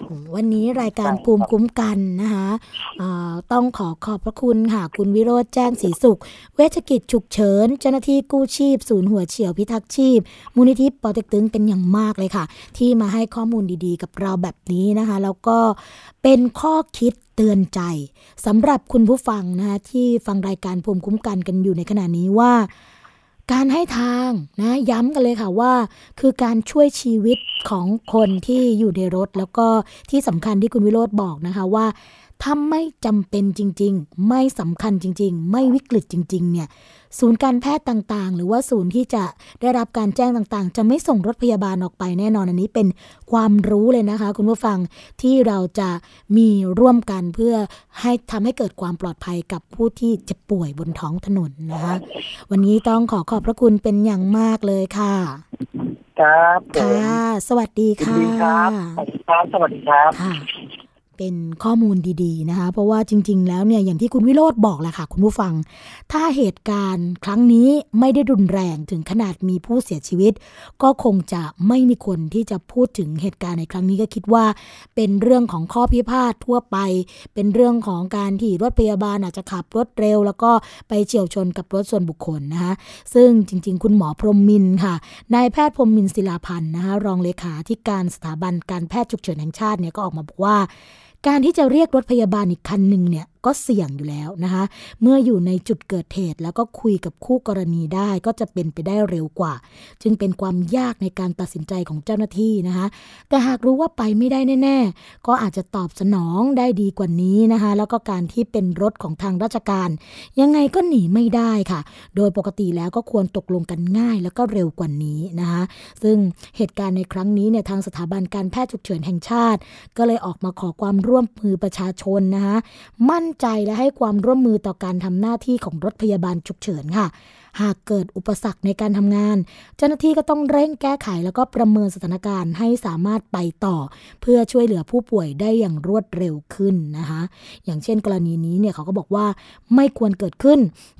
โอ้วันนี้รายการภูมิคุ้มกันนะคะเอ่อต้องขอขอบพระคุณค่ะ คุณวิโรธแจ้งศรีสุข เวชกิจฉุกเฉิน เจ้าหน้าที่กู้ชีพ ศูนย์หัวเฉียวพิทักษ์ชีพ มูลนิธิปอเต็กตึงเป็นอย่างมากเลยค่ะ ที่มาให้ข้อมูลดีๆ กับเราแบบนี้นะคะ แล้วก็เป็นข้อคิดเตือนใจสำหรับคุณผู้ฟังนะคะที่ฟังรายการภูมิคุ้มกันกันอยู่ในขณะนี้ว่า การให้ทางนะย้ำกันเลยค่ะว่า คือการช่วยชีวิตของคนที่อยู่ในรถ แล้วก็ที่สำคัญที่คุณวิโรธบอกนะคะว่าถ้าไม่จำเป็นจริง ๆ ไม่สำคัญจริง ๆ ไม่วิกฤตจริง ๆ เนี่ย ศูนย์การแพทย์ต่างๆ หรือว่าศูนย์ที่จะได้รับการแจ้งต่างๆ จะไม่ส่งรถพยาบาลออกไปแน่นอนอันนี้เป็นความรู้เลยนะคะ คุณผู้ฟังที่เราจะมีร่วมกันเพื่อให้ทำให้เกิดความปลอดภัยกับผู้ที่เจ็บป่วยบนท้องถนนนะคะ วันนี้ต้องขอขอบพระคุณเป็นอย่างมากเลยค่ะ ครับผมค่ะ สวัสดียินค่ะดีครับขอบคุณครับสวัสดีครับค่ะ เป็นข้อมูลดีๆนะคะ เพราะว่าจริง ๆ แล้วเนี่ยอย่างที่คุณวิโรธบอกแหละค่ะคุณผู้ฟัง ถ้าเหตุการณ์ครั้งนี้ไม่ได้รุนแรงถึงขนาดมีผู้เสียชีวิต ก็คงจะไม่มีคนที่จะพูดถึงเหตุการณ์ในครั้งนี้ก็คิดว่า เป็นเรื่องของข้อพิพาททั่วไป เป็นเรื่องของการที่รถพยาบาลอาจจะขับรถเร็ว แล้วก็ไปเฉียวชนกับรถส่วนบุคคลนะคะซึ่งจริง ๆ คุณหมอพรหมมินท์ค่ะนายแพทย์พรหมมินทร์ศิลาพันธ์นะคะรองเลขาธิการสถาบันการแพทย์ฉุกเฉินแห่งชาติเนี่ยก็ออกมาบอกว่า การที่จะเรียกรถพยาบาลอีกคันหนึ่งเนี่ย ก็เสี่ยงอยู่แล้วนะคะ เมื่ออยู่ในจุดเกิดเหตุแล้วก็คุยกับคู่กรณีได้ก็จะเป็นไปได้เร็วกว่า จึงเป็นความยากในการตัดสินใจของเจ้าหน้าที่นะคะ แต่หากรู้ว่าไปไม่ได้แน่ ๆ ก็อาจจะตอบสนองได้ดีกว่านี้นะคะ แล้วก็การที่เป็นรถของทางราชการ ยังไงก็หนีไม่ได้ค่ะ โดยปกติแล้วก็ควรตกลงกันง่าย แล้วก็เร็วกว่านี้นะคะ ซึ่งเหตุการณ์ในครั้งนี้เนี่ยทางสถาบันการแพทย์ฉุกเฉินแห่งชาติ ก็เลยออกมาขอความร่วมมือประชาชนนะคะมั่นใจและให้ความร่วมมือต่อการทำหน้าที่ของรถพยาบาลฉุกเฉินค่ะ หากเกิดอุปสรรคในการทำงาน เจ้าหน้าที่ก็ต้องเร่งแก้ไขแล้วก็ประเมินสถานการณ์ให้สามารถไปต่อ เพื่อช่วยเหลือผู้ป่วยได้อย่างรวดเร็วขึ้นนะคะ อย่างเช่นกรณีนี้เนี่ยเขาก็บอกว่าไม่ควรเกิดขึ้น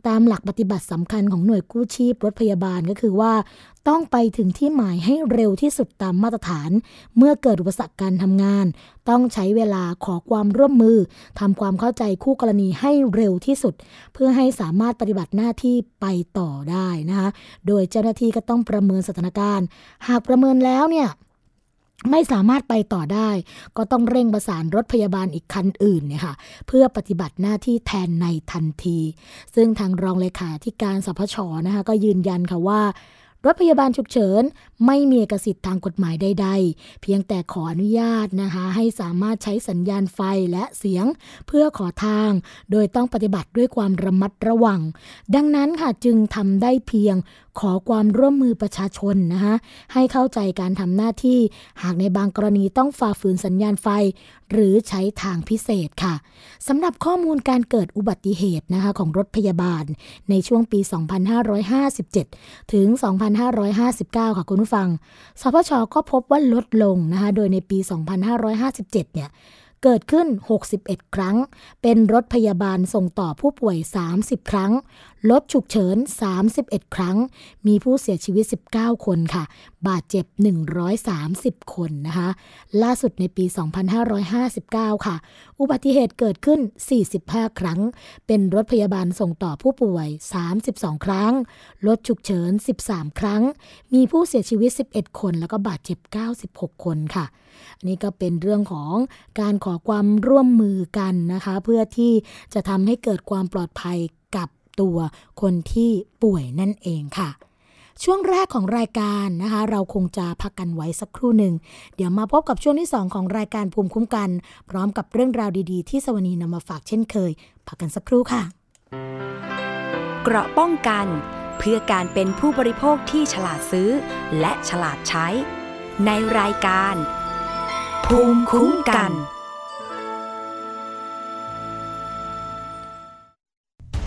ตามหลักปฏิบัติสำคัญของหน่วยกู้ชีพรถพยาบาลก็คือว่า ต้องไปถึงที่หมายให้เร็วที่สุดตามมาตรฐาน เมื่อเกิดอุปสรรคการทำงาน ต้องใช้เวลาขอความร่วมมือทำความเข้าใจคู่กรณีให้เร็วที่สุด เพื่อให้สามารถปฏิบัติหน้าที่ไปต่อได้นะคะโดยเจ้าหน้าที่ก็ต้องประเมินสถานการณ์ หากประเมินแล้วเนี่ยไม่สามารถไปต่อได้ ก็ต้องเร่งประสานรถพยาบาลอีกคันอื่นเนี่ยค่ะเพื่อปฏิบัติหน้าที่แทนในทันที ซึ่งทางรองเลขาธิการสพชนะคะก็ยืนยันค่ะว่า รถพยาบาลฉุกเฉิน ไม่มีเอกสิทธิ์ทางกฎหมายใด ๆ เพียงแต่ขออนุญาตนะคะให้สามารถใช้สัญญาณไฟและเสียงเพื่อขอทาง โดยต้องปฏิบัติด้วยความระมัดระวัง ดังนั้นค่ะจึงทำได้เพียงขอความร่วมมือประชาชนนะคะให้เข้าใจการทำหน้าที่ หากในบางกรณีต้องฝ่าฝืนสัญญาณไฟ หรือใช้ทางพิเศษค่ะสำหรับข้อมูลการเกิดอุบัติเหตุนะคะของรถพยาบาลในช่วงปี 2557 ถึง2559 ค่ะคุณผู้ฟัง สพชก็พบว่าลดลงนะคะ โดยในปี 2557 เนี่ย เกิดขึ้น 61 ครั้ง เป็นรถพยาบาลส่งต่อผู้ป่วย 30 ครั้ง รถฉุกเฉิน 31 ครั้ง มีผู้เสียชีวิต 19 คนค่ะ บาดเจ็บ 130 คนนะคะ ล่าสุดในปี 2559 ค่ะ อุบัติเหตุเกิดขึ้น 45 ครั้ง เป็นรถพยาบาลส่งต่อผู้ป่วย 32 ครั้ง รถฉุกเฉิน 13 ครั้ง มีผู้เสียชีวิต 11 คน แล้วก็บาดเจ็บ 96 คนค่ะ อันนี้ก็เป็นเรื่องของการขอความร่วมมือกันนะคะ เพื่อที่จะทำให้เกิดความปลอดภัยกับ ตัวคนที่ป่วยนั่นเองค่ะ ช่วงแรกของรายการนะคะ เราคงจะพักกันไว้สักครู่หนึ่ง เดี๋ยวมาพบกับช่วงที่ 2 ของรายการภูมิคุ้มกัน พร้อมกับเรื่องราวดีๆ ที่สวนีนำมาฝากเช่นเคย พักกันสักครู่ค่ะ เกราะป้องกัน เพื่อการเป็นผู้บริโภคที่ฉลาดซื้อ และฉลาดใช้ ในรายการ ภูมิคุ้มกัน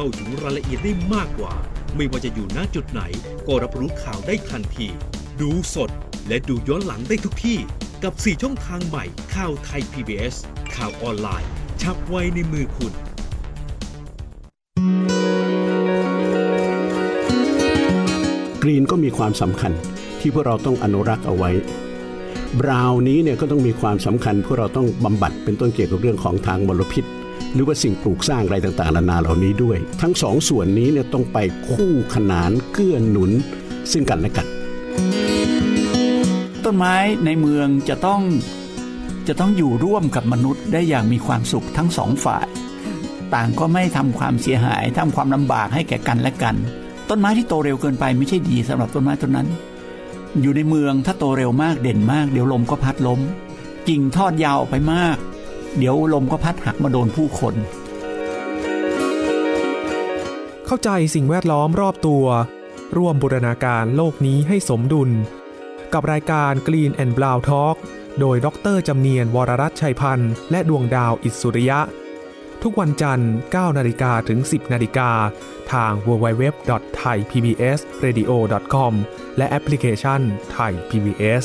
เข้าถึงรายละเอียดได้มากกว่า ไม่ว่าจะอยู่ณจุดไหน ก็รับรู้ข่าวได้ทันที ดูสดและดูย้อนหลังได้ทุกที่ กับ 4 ช่องทางใหม่ข่าวไทย PBS ข่าวออนไลน์ ชับไว้ในมือคุณ กรีนก็มีความสำคัญที่พวกเราต้องอนุรักษ์เอาไว้บราวนี้เนี่ยก็ต้องมีความสำคัญพวกเราต้องบำบัดเป็นต้นเกี่ยวกับเรื่องของทางมลพิษ หรือว่าสิ่งปลูกสร้างอะไรต่างๆนานาเหล่านี้ด้วย ทั้งสองส่วนนี้เนี่ยต้องไปคู่ขนานเกื้อหนุน ซึ่งกันและกัน ต้นไม้ในเมืองจะต้องจะต้องอยู่ร่วมกับมนุษย์ได้อย่างมีความสุขทั้งสองฝ่าย ต่างก็ไม่ทำความเสียหายทำความลำบากให้แก่กันและกัน ต้นไม้ที่โตเร็วเกินไปไม่ใช่ดีสำหรับต้นไม้ต้นนั้น อยู่ในเมืองถ้าโตเร็วมากเด่นมาก เดี๋ยวลมก็พัดล้มกิ่งทอดยาวออกไปมาก เดี๋ยวลมก็พัดหักมาโดนผู้คน เข้าใจสิ่งแวดล้อมรอบตัว ร่วมบูรณาการโลกนี้ให้สมดุล กับรายการ Green and Brown Talk โดยดรจำเนียนวรรัตชัยพันธ์และดวงดาวอิสุริยะ ทุกวันจันทร์ 9 นาฬิกาถึง 10 นาฬิกา ทาง www.thaipbsradio.com และแอปพลิเคชัน Thai PBS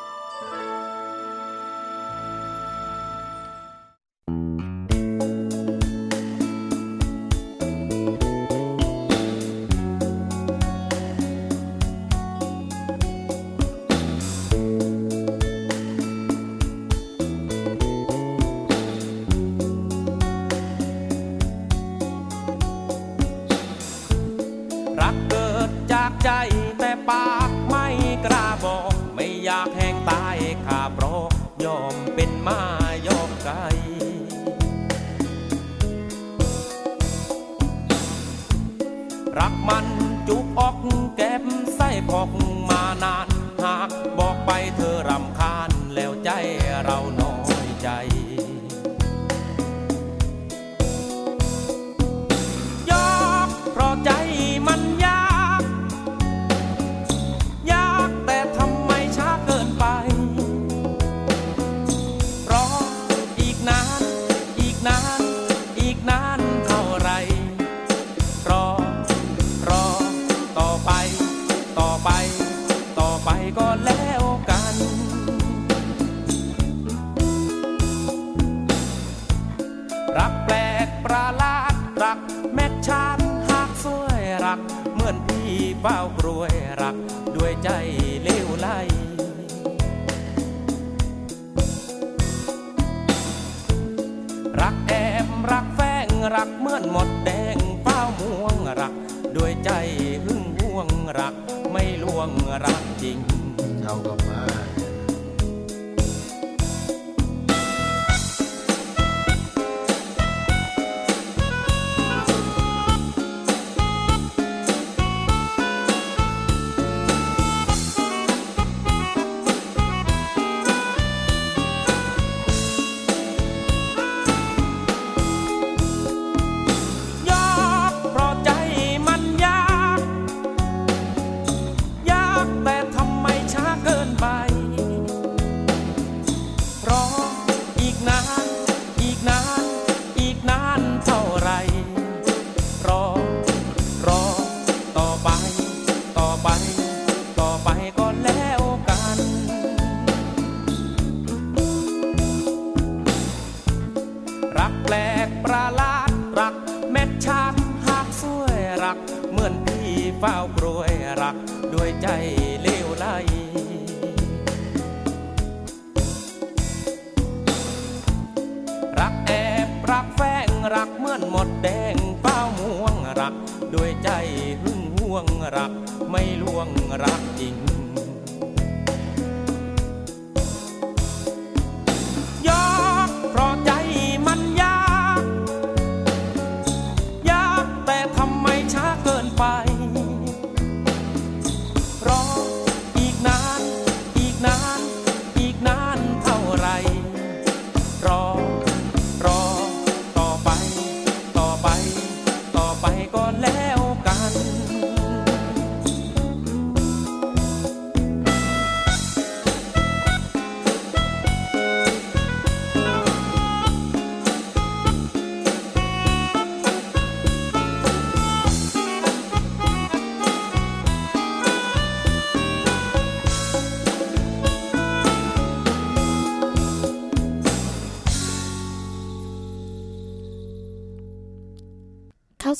รักแปลกประหลาดรักแม่ชาติหากสวยรัก เหมือนพี่เฝ้ากรวยรักด้วยใจเลวไหลรักแอบรักแฝงรักเหมือนหมดแดงเป้าม่วงรัก ด้วยใจหึงห่วงรัก ไม่ลวงรักจริง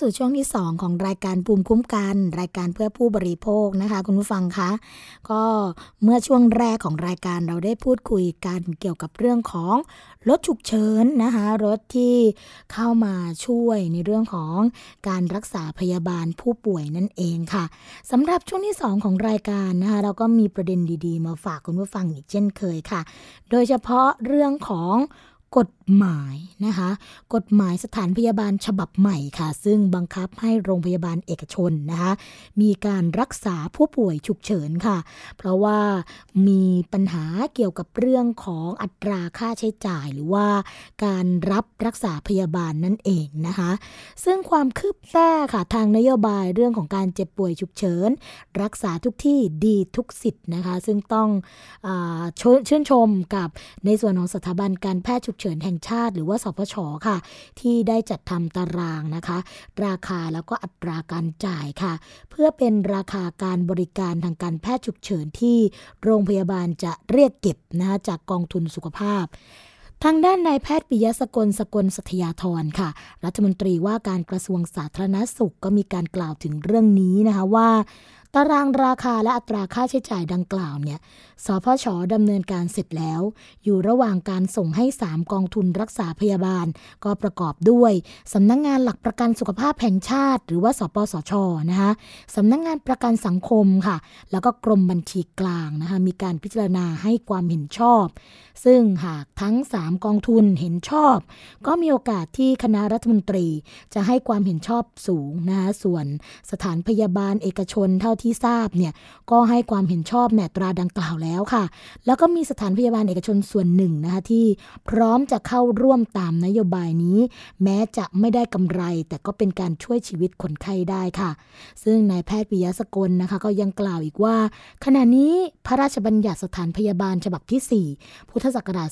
สู่ช่วงที่ 2 ของรายการภูมิคุ้มกัน รายการเพื่อผู้บริโภคนะคะ คุณผู้ฟังคะก็เมื่อช่วงแรกของรายการเราได้พูดคุยกันเกี่ยวกับเรื่องของรถฉุกเฉินนะคะรถที่เข้ามาช่วยในเรื่องของการรักษาพยาบาลผู้ป่วยนั่นเองค่ะสำหรับช่วงที่ 2 ของรายการนะคะเราก็มีประเด็นดีๆ มาฝากคุณผู้ฟังอีกเช่นเคยค่ะ โดยเฉพาะเรื่องของกฎ หมายนะคะ กฎหมายสถานพยาบาลฉบับใหม่ค่ะ ซึ่งบังคับให้โรงพยาบาลเอกชนนะคะ มีการรักษาผู้ป่วยฉุกเฉินค่ะ เพราะว่ามีปัญหาเกี่ยวกับเรื่องของอัตราค่าใช้จ่ายหรือว่าการรับรักษาพยาบาลนั่นเองนะคะ ซึ่งความคืบหน้าค่ะทางนโยบายเรื่องของการเจ็บป่วยฉุกเฉิน รักษาทุกที่ดีทุกสิทธิ์นะคะ ซึ่งต้องอชื่นชมกับในส่วนของสถาบันการแพทย์ฉุกเฉินแห่งชาติ หรือว่าสพชค่ะ ที่ได้จัดทำตารางนะคะ ราคาแล้วก็อัตราการจ่ายค่ะ เพื่อเป็นราคาการบริการทางการแพทย์ฉุกเฉินที่โรงพยาบาลจะเรียกเก็บนะคะจากกองทุนสุขภาพทางด้านนายแพทย์ปิยสกลสกลสัทยาธรค่ะ รัฐมนตรีว่าการกระทรวงสาธารณสุขก็มีการกล่าวถึงเรื่องนี้นะคะว่า ตารางราคาและอัตราค่าใช้จ่ายดังกล่าวเนี่ย สพชดำเนินการเสร็จแล้ว อยู่ระหว่างการส่งให้ 3 กองทุนรักษาพยาบาล ก็ประกอบด้วยสำนักงงานหลักประกันสุขภาพแห่งชาติ หรือว่าสปสชนะคะสำนักงงานประกันสังคมค่ะ แล้วก็กรมบัญชีกลางนะคะมีการพิจารณาให้ความเห็นชอบ ซึ่งหากทั้ง 3 กองทุนเห็นชอบ ก็มีโอกาสที่คณะรัฐมนตรีจะให้ความเห็นชอบสูงนะคะส่วนสถานพยาบาลเอกชนเท่าที่ทราบเนี่ยก็ให้ความเห็นชอบแนตราดังกล่าวแล้วแล้วค่ะ แล้วก็มีสถานพยาบาลเอกชนส่วนหนึ่งนะคะที่พร้อมจะเข้าร่วมตามนโยบายนี้ แม้จะไม่ได้กำไร แต่ก็เป็นการช่วยชีวิตคนไข้ได้ค่ะ ซึ่งนายแพทย์ปิยสกลนะคะก็ยังกล่าวอีกว่า ขณะนี้พระราชบัญญัติสถานพยาบาลฉบับที่ 4 พุทธศักราช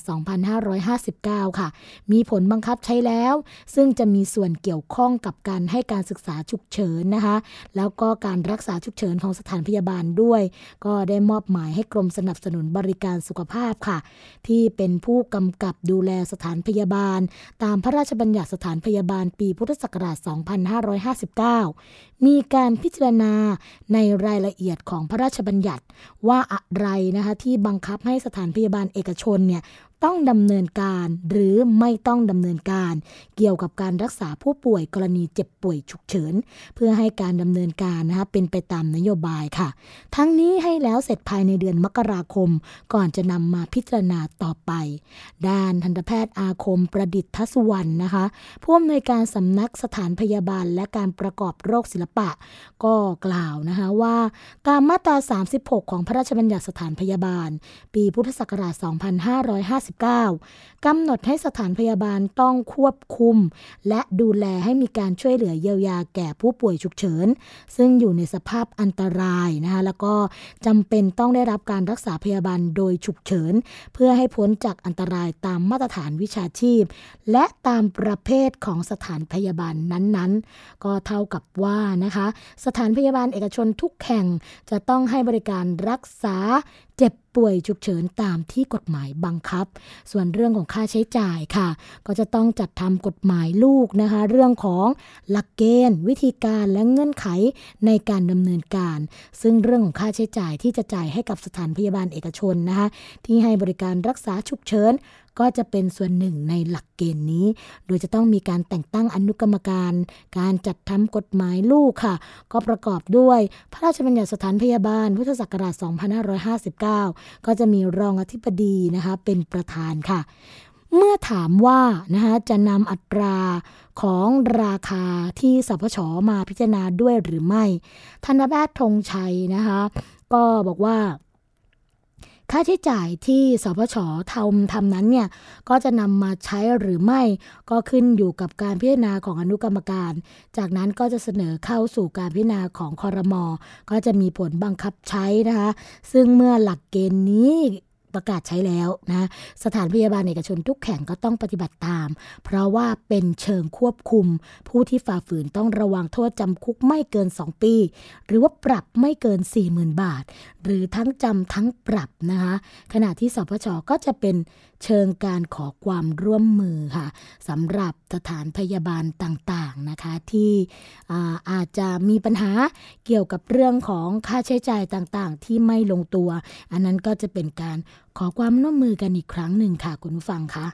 2559 ค่ะ มีผลบังคับใช้แล้ว ซึ่งจะมีส่วนเกี่ยวข้องกับการให้การศึกษาฉุกเฉินนะคะ แล้วก็การรักษาฉุกเฉินของสถานพยาบาลด้วย ก็ได้มอบหมายให้กรมสนับสนุนบริการสุขภาพค่ะ ที่เป็นผู้กำกับดูแลสถานพยาบาล ตามพระราชบัญญัติสถานพยาบาลปีพุทธศักราช 2559 มีการพิจารณาในรายละเอียดของพระราชบัญญัติว่าอะไรนะคะที่บังคับให้สถานพยาบาลเอกชนเนี่ย ต้องดำเนินการหรือไม่ต้องดำเนินการ เกี่ยวกับการรักษาผู้ป่วยกรณีเจ็บป่วยฉุกเฉิน เพื่อให้การดำเนินการนะคะเป็นไปตามนโยบายค่ะ ทั้งนี้ให้แล้วเสร็จภายในเดือนมกราคม ก่อนจะนำมาพิจารณาต่อไป ด้านทันตแพทย์อาคมประดิษฐสุวรรณนะคะผู้อำนวยการสำนักสถานพยาบาลและการประกอบโรคศิลปะ ก็กล่าวนะคะว่า ตามมาตรา 36 ของพระราชบัญญัติสถานพยาบาล ปีพุทธศักราช 2550 19 กำหนดให้สถานพยาบาลต้องควบคุม และดูแลให้มีการช่วยเหลือเยียวยาแก่ผู้ป่วยฉุกเฉิน ซึ่งอยู่ในสภาพอันตรายนะคะแล้วก็จำเป็นต้องได้รับการรักษาพยาบาลโดยฉุกเฉิน เพื่อให้พ้นจากอันตรายตามมาตรฐานวิชาชีพ และตามประเภทของสถานพยาบาลนั้นๆ ก็เท่ากับว่านะคะ สถานพยาบาลเอกชนทุกแห่งจะต้องให้บริการรักษา เจ็บป่วยฉุกเฉินตามที่กฎหมายบังคับ ส่วนเรื่องของค่าใช้จ่ายค่ะ ก็จะต้องจัดทำกฎหมายลูกนะคะ เรื่องของหลักเกณฑ์ วิธีการและเงื่อนไขในการดำเนินการ ซึ่งเรื่องของค่าใช้จ่ายที่จะจ่ายให้กับสถานพยาบาลเอกชนนะคะที่ให้บริการรักษาฉุกเฉินก็จะเป็นส่วนหนึ่งในหลักเกณฑ์นี้ โดยจะต้องมีการแต่งตั้งอนุกรรมการ การจัดทำกฎหมายลูกค่ะ ก็ประกอบด้วย พระราชบัญญัติสถานพยาบาล พุทธศักราช 2559 ก็จะมีรองอธิบดีนะคะเป็นประธานค่ะเมื่อถามว่านะคะจะนำอัตราของราคาที่สพชมาพิจารณาด้วยหรือไม่ ธนแพทย์ธงชัยนะคะก็บอกว่า ค่าใช้จ่ายที่สพชทำทำนั้นเนี่ยก็จะนำมาใช้หรือไม่ก็ขึ้นอยู่กับการพิจารณาของอนุกรรมการ จากนั้นก็จะเสนอเข้าสู่การพิจารณาของคอรมอก็จะมีผลบังคับใช้นะคะซึ่งเมื่อหลักเกณฑ์นี้ประกาศใช้แล้วนะสถานพยาบาลเอกชนทุกแห่งก็ต้องปฏิบัติตาม เพราะว่าเป็นเชิงควบคุม ผู้ที่ฝ่าฝืนต้องระวังโทษจำคุกไม่เกิน 2 ปี หรือว่าปรับไม่เกิน 40,000 บาทหรือทั้งจำทั้งปรับนะคะ ขณะที่สพชก็จะเป็นเชิงการขอความร่วมมือค่ะสำหรับสถานพยาบาลต่างๆนะคะที่อาอาจจะมีปัญหาเกี่ยวกับเรื่องของค่าใช้จ่ายต่างๆ ที่ไม่ลงตัว อันนั้นก็จะเป็นการขอความร่วมมือกันอีกครั้งหนึ่งค่ะคุณผู้ฟังคะ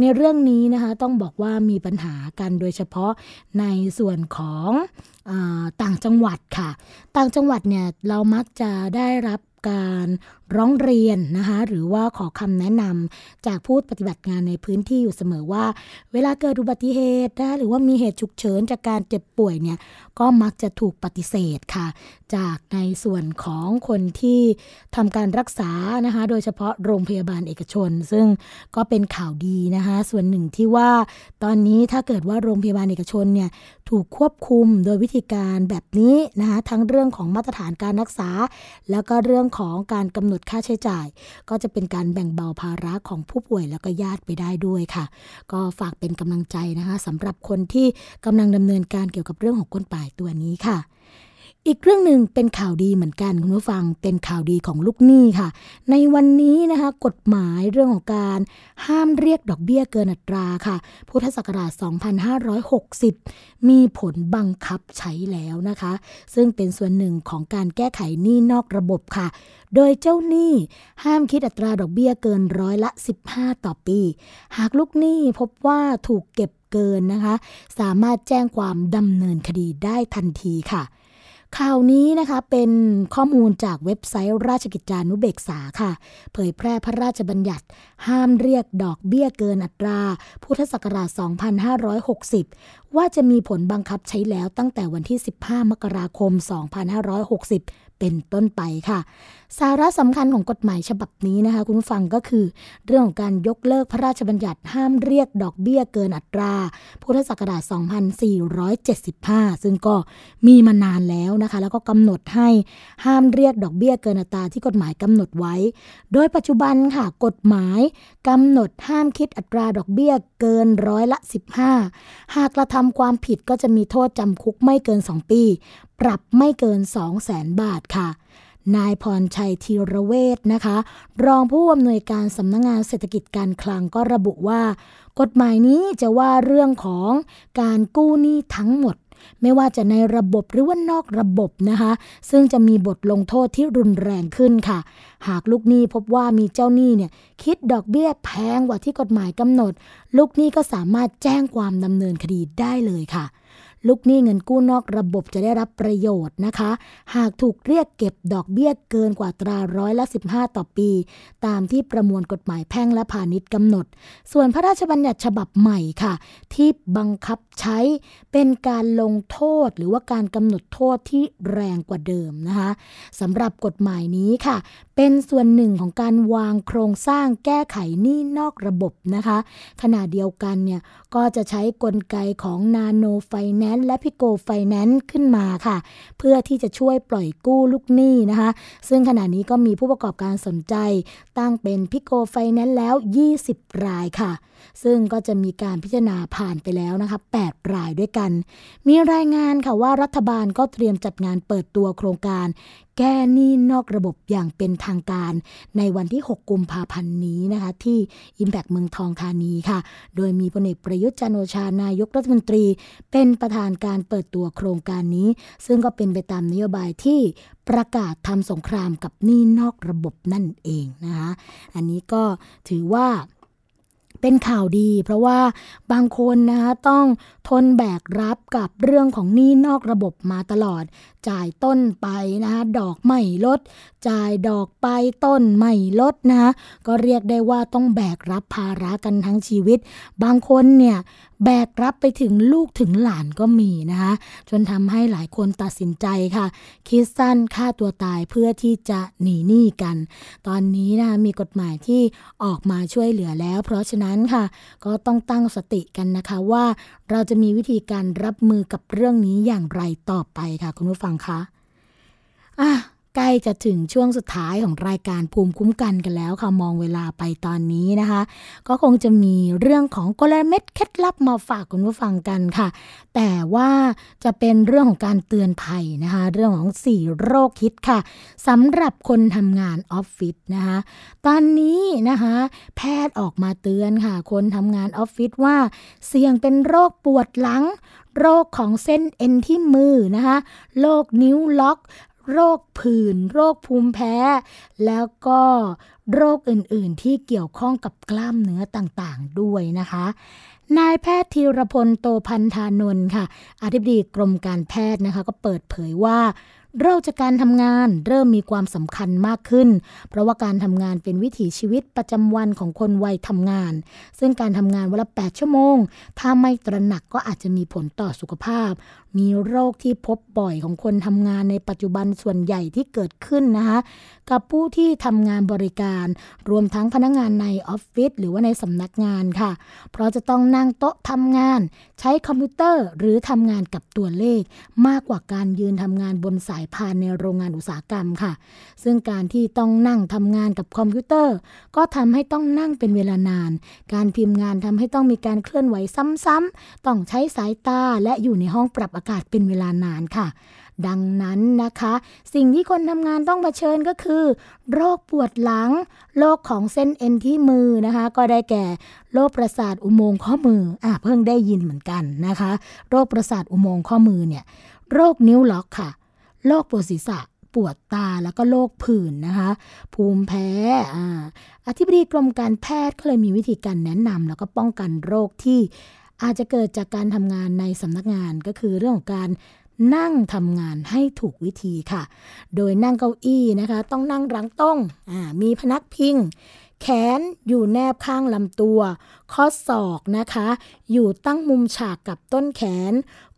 ในเรื่องนี้นะคะต้องบอกว่ามีปัญหากันโดยเฉพาะในส่วนของอต่างจังหวัดค่ะ ต่างจังหวัดเนี่ยเรามักจะได้รับการร้องเรียนนะคะหรือว่าขอคำแนะนำจากผู้ปฏิบัติงานในพื้นที่อยู่เสมอว่า เวลาเกิดอุบัติเหตุนะหรือว่ามีเหตุฉุกเฉินจากการเจ็บป่วยเนี่ยก็มักจะถูกปฏิเสธค่ะ จากในส่วนของคนที่ทำการรักษานะคะโดยเฉพาะโรงพยาบาลเอกชน ซึ่งก็เป็นข่าวดีนะคะส่วนหนึ่งที่ว่าตอนนี้ถ้าเกิดว่าโรงพยาบาลเอกชนเนี่ยถูกควบคุมโดยวิธีการแบบนี้นะคะทั้งเรื่องของมาตรฐานการรักษา แล้วก็เรื่องของการกำหนดค่าใช้จ่าย ก็จะเป็นการแบ่งเบาภาระของผู้ป่วยแล้วก็ญาติไปได้ด้วยค่ะ ก็ฝากเป็นกำลังใจนะคะสำหรับคนที่กำลังดำเนินการเกี่ยวกับเรื่องของกฎหมายตัวนี้ค่ะ อีกเรื่องหนึ่งเป็นข่าวดีเหมือนกันคุณผู้ฟังเป็นข่าวดีของลูกหนี้ค่ะ ในวันนี้นะคะกฎหมายเรื่องของการห้ามเรียกดอกเบี้ยเกินอัตราค่ะ พุทธศักราช 2560 มีผลบังคับใช้แล้วนะคะ ซึ่งเป็นส่วนหนึ่งของการแก้ไขหนี้นอกระบบค่ะ โดยเจ้าหนี้ห้ามคิดอัตราดอกเบี้ยเกินร้อยละ 15 ต่อปี หากลูกหนี้พบว่าถูกเก็บเกินนะคะ สามารถแจ้งความดำเนินคดีได้ทันทีค่ะ ข่าวนี้นะคะเป็นข้อมูลจากเว็บไซต์ราชกิจจานุเบกษาค่ะ เผยแพร่พระราชบัญญัติ ห้ามเรียกดอกเบี้ยเกินอัตรา พุทธศักราช 2560 ว่าจะมีผลบังคับใช้แล้วตั้งแต่วันที่ 15 มกราคม 2560 เป็นต้นไปค่ะ สาระสำคัญของกฎหมายฉบับนี้นะคะ คุณฟังก็คือ เรื่องของการยกเลิกพระราชบัญญัติห้ามเรียกดอกเบี้ยเกินอัตรา พุทธศักราช 2475 ซึ่งก็มีมานานแล้วนะคะ แล้วก็กำหนดให้ห้ามเรียกดอกเบี้ยเกินอัตราที่กฎหมายกำหนดไว้ โดยปัจจุบันค่ะ กฎหมายกำหนดห้ามคิดอัตราดอกเบี้ยเกินร้อยละ 15 หากกระทำความผิดก็จะมีโทษจำคุกไม่เกิน 2 ปีปรับไม่เกิน 2 0 0แสนบาทค่ะ นายพรชัยธีรเวศนะคะ รองผู้อำนวยการสำนักงงานเศรษฐกิจการคลังก็ระบุว่า กฎหมายนี้จะว่าเรื่องของการกู้หนี้ทั้งหมดไม่ว่าจะในระบบหรือว่านอกระบบนะคะ ซึ่งจะมีบทลงโทษที่รุนแรงขึ้นค่ะ หากลูกหนี้พบว่ามีเจ้าหนี้เนี่ยคิดดอกเบี้ยแพงกว่าที่กฎหมายกำหนด ลูกหนี้ก็สามารถแจ้งความดำเนินคดีได้เลยค่ะ ลูกหนี้เงินกู้นอกระบบจะได้รับประโยชน์นะคะ หากถูกเรียกเก็บดอกเบี้ยเกินกว่าตราร้อยละ 15 ต่อปี ตามที่ประมวลกฎหมายแพ่งและพาณิชย์กำหนด ส่วนพระราชบัญญัติฉบับใหม่ค่ะ ที่บังคับใช้เป็นการลงโทษหรือว่าการกำหนดโทษที่แรงกว่าเดิมนะคะสำหรับกฎหมายนี้ค่ะ เป็นส่วนหนึ่งของการวางโครงสร้างแก้ไขหนี้นอกระบบนะคะ ขณะเดียวกันเนี่ยก็จะใช้กลไกของนาโนไฟแนนซ์และพิโกไฟแนนซ์ขึ้นมาค่ะ เพื่อที่จะช่วยปล่อยกู้ลูกหนี้นะคะ ซึ่งขณะนี้ก็มีผู้ประกอบการสนใจ ตั้งเป็นพิโกไฟแนนซ์แล้ว 20 รายค่ะ ซึ่งก็จะมีการพิจารณาผ่านไปแล้วนะคะ8รายด้วยกัน มีรายงานค่ะว่ารัฐบาลก็เตรียมจัดงานเปิดตัวโครงการ แก้หนี้นอกระบบอย่างเป็นทางการ ในวันที่ 6 กุมภาพันธ์นี้นะคะ ที่ Impact เมืองทองธานีค่ะ โดยมีพลเอกประยุทธ์จันโอชานายกรัฐมนตรี เป็นประธานการเปิดตัวโครงการนี้ ซึ่งก็เป็นไปตามนโยบายที่ประกาศทำสงครามกับหนี้นอกระบบนั่นเองนะคะ อันนี้ก็ถือว่า เป็นข่าวดี เพราะว่าบางคนนะคะต้องทนแบกรับกับเรื่องของหนี้นอกระบบมาตลอด จ่ายต้นไปนะคะดอกไม่ลด จ่ายดอกไปต้นไม่ลดนะคะก็เรียกได้ว่าต้องแบกรับภาระกันทั้งชีวิต บางคนเนี่ยแบกรับไปถึงลูกถึงหลานก็มีนะคะจนทำให้หลายคนตัดสินใจค่ะ คิดสั้นฆ่าตัวตายเพื่อที่จะหนีหนี้กัน ตอนนี้นะคะมีกฎหมายที่ออกมาช่วยเหลือแล้ว เพราะฉะนั้นค่ะ ก็ต้องตั้งสติกันนะคะว่าเราจะมีวิธีการรับมือกับเรื่องนี้อย่างไรต่อไปค่ะ คุณผู้ฟังคะอะ ใกล้จะถึงช่วงสุดท้ายของรายการภูมิคุ้มกันกันแล้วค่ะมองเวลาไปตอนนี้นะคะ ก็คงจะมีเรื่องของกลเม็ดเคล็ดลับมาฝากคุณผู้ฟังกันค่ะ แต่ว่าจะเป็นเรื่องของการเตือนภัยนะคะ เรื่องของสี่โรคฮิตค่ะสำหรับคนทำงานออฟฟิศนะคะ ตอนนี้นะคะ แพทย์ออกมาเตือนค่ะ คนทำงานออฟฟิศว่า เสี่ยงเป็นโรคปวดหลัง โรคของเส้นเอ็นที่มือนะคะโรคนิ้วล็อก โรคผื่น โรคภูมิแพ้ แล้วก็โรคอื่นๆ ที่เกี่ยวข้องกับกล้ามเนื้อต่างๆ ด้วยนะคะ นายแพทย์ธีรพลโตพันธานนท์ค่ะ อธิบดีกรมการแพทย์นะคะ ก็เปิดเผยว่า เริ่มจากการทำงานเริ่มมีความสำคัญมากขึ้น เพราะว่าการทำงานเป็นวิถีชีวิตประจำวันของคนวัยทำงาน ซึ่งการทำงานวันละ 8 ชั่วโมง ถ้าไม่ตระหนักก็อาจจะมีผลต่อสุขภาพ มีโรคที่พบบ่อยของคนทำงานในปัจจุบันส่วนใหญ่ที่เกิดขึ้นนะคะกับผู้ที่ทำงานบริการ รวมทั้งพนักงานในออฟฟิศหรือว่าในสำนักงานค่ะ เพราะจะต้องนั่งโต๊ะทำงาน ใช้คอมพิวเตอร์หรือทำงานกับตัวเลข มากกว่าการยืนทำงานบนสายพานในโรงงานอุตสาหกรรมค่ะ ซึ่งการที่ต้องนั่งทำงานกับคอมพิวเตอร์ ก็ทำให้ต้องนั่งเป็นเวลานาน การพิมพ์งานทำให้ต้องมีการเคลื่อนไหวซ้ำๆต้องใช้สายตาและอยู่ในห้องปรับอากาศเป็นเวลานานค่ะดังนั้นนะคะ สิ่งที่คนทำงานต้องเผชิญก็คือ โรคปวดหลัง โรคของเส้นเอ็นที่มือนะคะ ก็ได้แก่โรคประสาทอุโมงค์ข้อมืออะเพิ่งได้ยินเหมือนกันนะคะ โรคประสาทอุโมงค์ข้อมือเนี่ย โรคนิ้วล็อกค่ะ โรคปวดศีรษะปวดตาแล้วก็โรคผื่นนะคะ ภูมิแพ้อาอธิบดีกรมการแพทย์ก็เลยมีวิธีการแนะนำแล้วก็ป้องกันโรคที่อาจจะเกิดจากการทำงานในสำนักงานก็คือเรื่องของการนั่งทำงานให้ถูกวิธีค่ะ โดยนั่งเก้าอี้นะคะ ต้องนั่งรังต้งมีพนักพิง แขนอยู่แนบข้างลำตัว ข้อศอกนะคะ อยู่ตั้งมุมฉากกับต้นแขน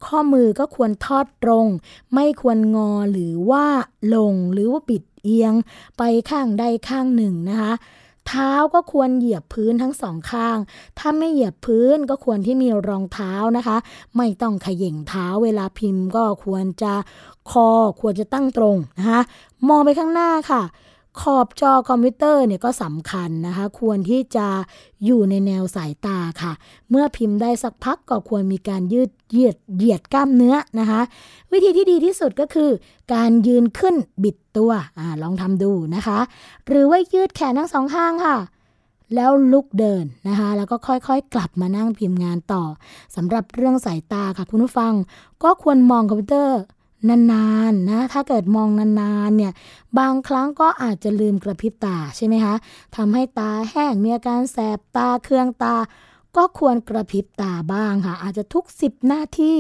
ข้อมือก็ควรทอดตรง ไม่ควรงอหรือว่าลงหรือว่าปิดเอียง ไปข้างใดข้างหนึ่งนะคะเท้าก็ควรเหยียบพื้นทั้งสองข้าง ถ้าไม่เหยียบพื้นก็ควรที่มีรองเท้านะคะ ไม่ต้องขย่งเท้าเวลาพิมพ์ก็ควรจะคอควรจะตั้งตรงนะคะ มองไปข้างหน้าค่ะ ขอบจอคอมพิวเตอร์เนี่ยก็สำคัญนะคะ ควรที่จะอยู่ในแนวสายตาค่ะ เมื่อพิมพ์ได้สักพักก็ควรมีการยืดเหยียดเหยียดกล้ามเนื้อนะคะ วิธีที่ดีที่สุดก็คือ การยืนขึ้นบิดตัวอลองทำดูนะคะ หรือว่ายืดแขนทั้งสองข้างค่ะแล้วลุกเดินนะคะ แล้วก็ค่อยๆ กลับมานั่งพิมพ์งานต่อสำหรับเรื่องสายตาค่ะคุณผู้ฟัง ก็ควรมองคอมพิวเตอร์ นานๆนะถ้าเกิดมองนานๆเนี่ยบางครั้งก็อาจจะลืมกระพริบตาใช่ไหมคะทำให้ตาแห้งมีอาการแสบตาเครืองตา ก็ควรกระพริบตาบ้างค่ะ อาจจะทุก 10นาที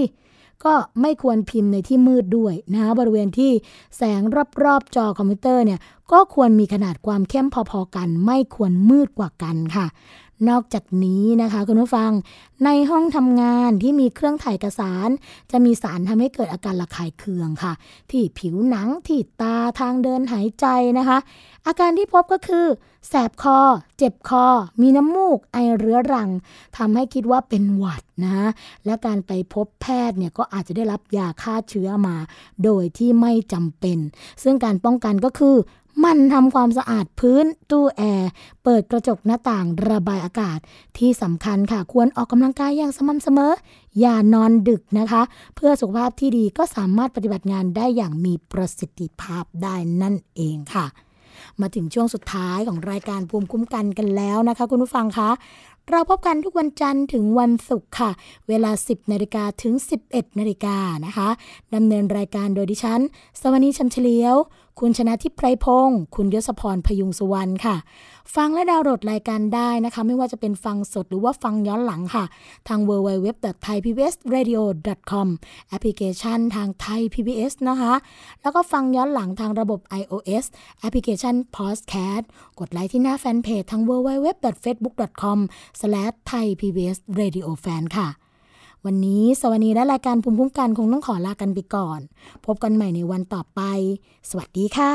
ก็ไม่ควรพิมพ์ในที่มืดด้วยนะคะบริเวณที่แสงรอบๆจอคอมพิวเตอร์เนี่ยก็ควรมีขนาดความเข้มพอๆกัน ไม่ควรมืดกว่ากันค่ะ นอกจากนี้นะคะคุณผู้ฟังในห้องทำงานที่มีเครื่องถ่ายเอกสาร จะมีสารทำให้เกิดอาการระคายเคืองค่ะ ที่ผิวหนังที่ตาทางเดินหายใจนะคะ อาการที่พบก็คือ แสบคอ เจ็บคอ มีน้ำมูก ไอเรื้อรังทำให้คิดว่าเป็นหวัดนะและการไปพบแพทย์เนี่ยก็อาจจะได้รับยาฆ่าเชื้อมา โดยที่ไม่จำเป็น ซึ่งการป้องกันก็คือ มันทำความสะอาดพื้นตู้แอร์เปิดกระจกหน้าต่างระบายอากาศ ที่สำคัญค่ะ ควรออกกำลังกายอย่างสม่ำเสมอ อย่านอนดึกนะคะ เพื่อสุขภาพที่ดีก็สามารถปฏิบัติงานได้อย่างมีประสิทธิภาพได้นั่นเองค่ะ มาถึงช่วงสุดท้ายของรายการภูมิคุ้มกันกันแล้วนะคะ คุณผู้ฟังคะเราพบกันทุกวันจันทร์ถึงวันศุกร์ค่ะ เวลา 10นาฬิกาถึง 11นาฬิกานะคะดำเนินรายการโดยดิฉัน สวนีชัมเฉลียว คุณชนะทิพไพรพงศ์คุณยศพรพยุงสุวรรณค่ะ ฟังและดาวน์โหลดรายการได้นะคะ ไม่ว่าจะเป็นฟังสดหรือว่าฟังย้อนหลังค่ะ ทาง www.thaipbsradio.com แอปพลิเคชันทางไทย PBS นะคะ แล้วก็ฟังย้อนหลังทางระบบ iOS แอปพลิเคชัน Podcast กดไลค์ที่หน้าแฟนเพจทาง www.facebook.com/thaipbsradiofan ค่ะ วันนี้สวัสดีและรายการภูมิคุ้มกันคงต้องขอลากันไปก่อน พบกันใหม่ในวันต่อไป สวัสดีค่ะ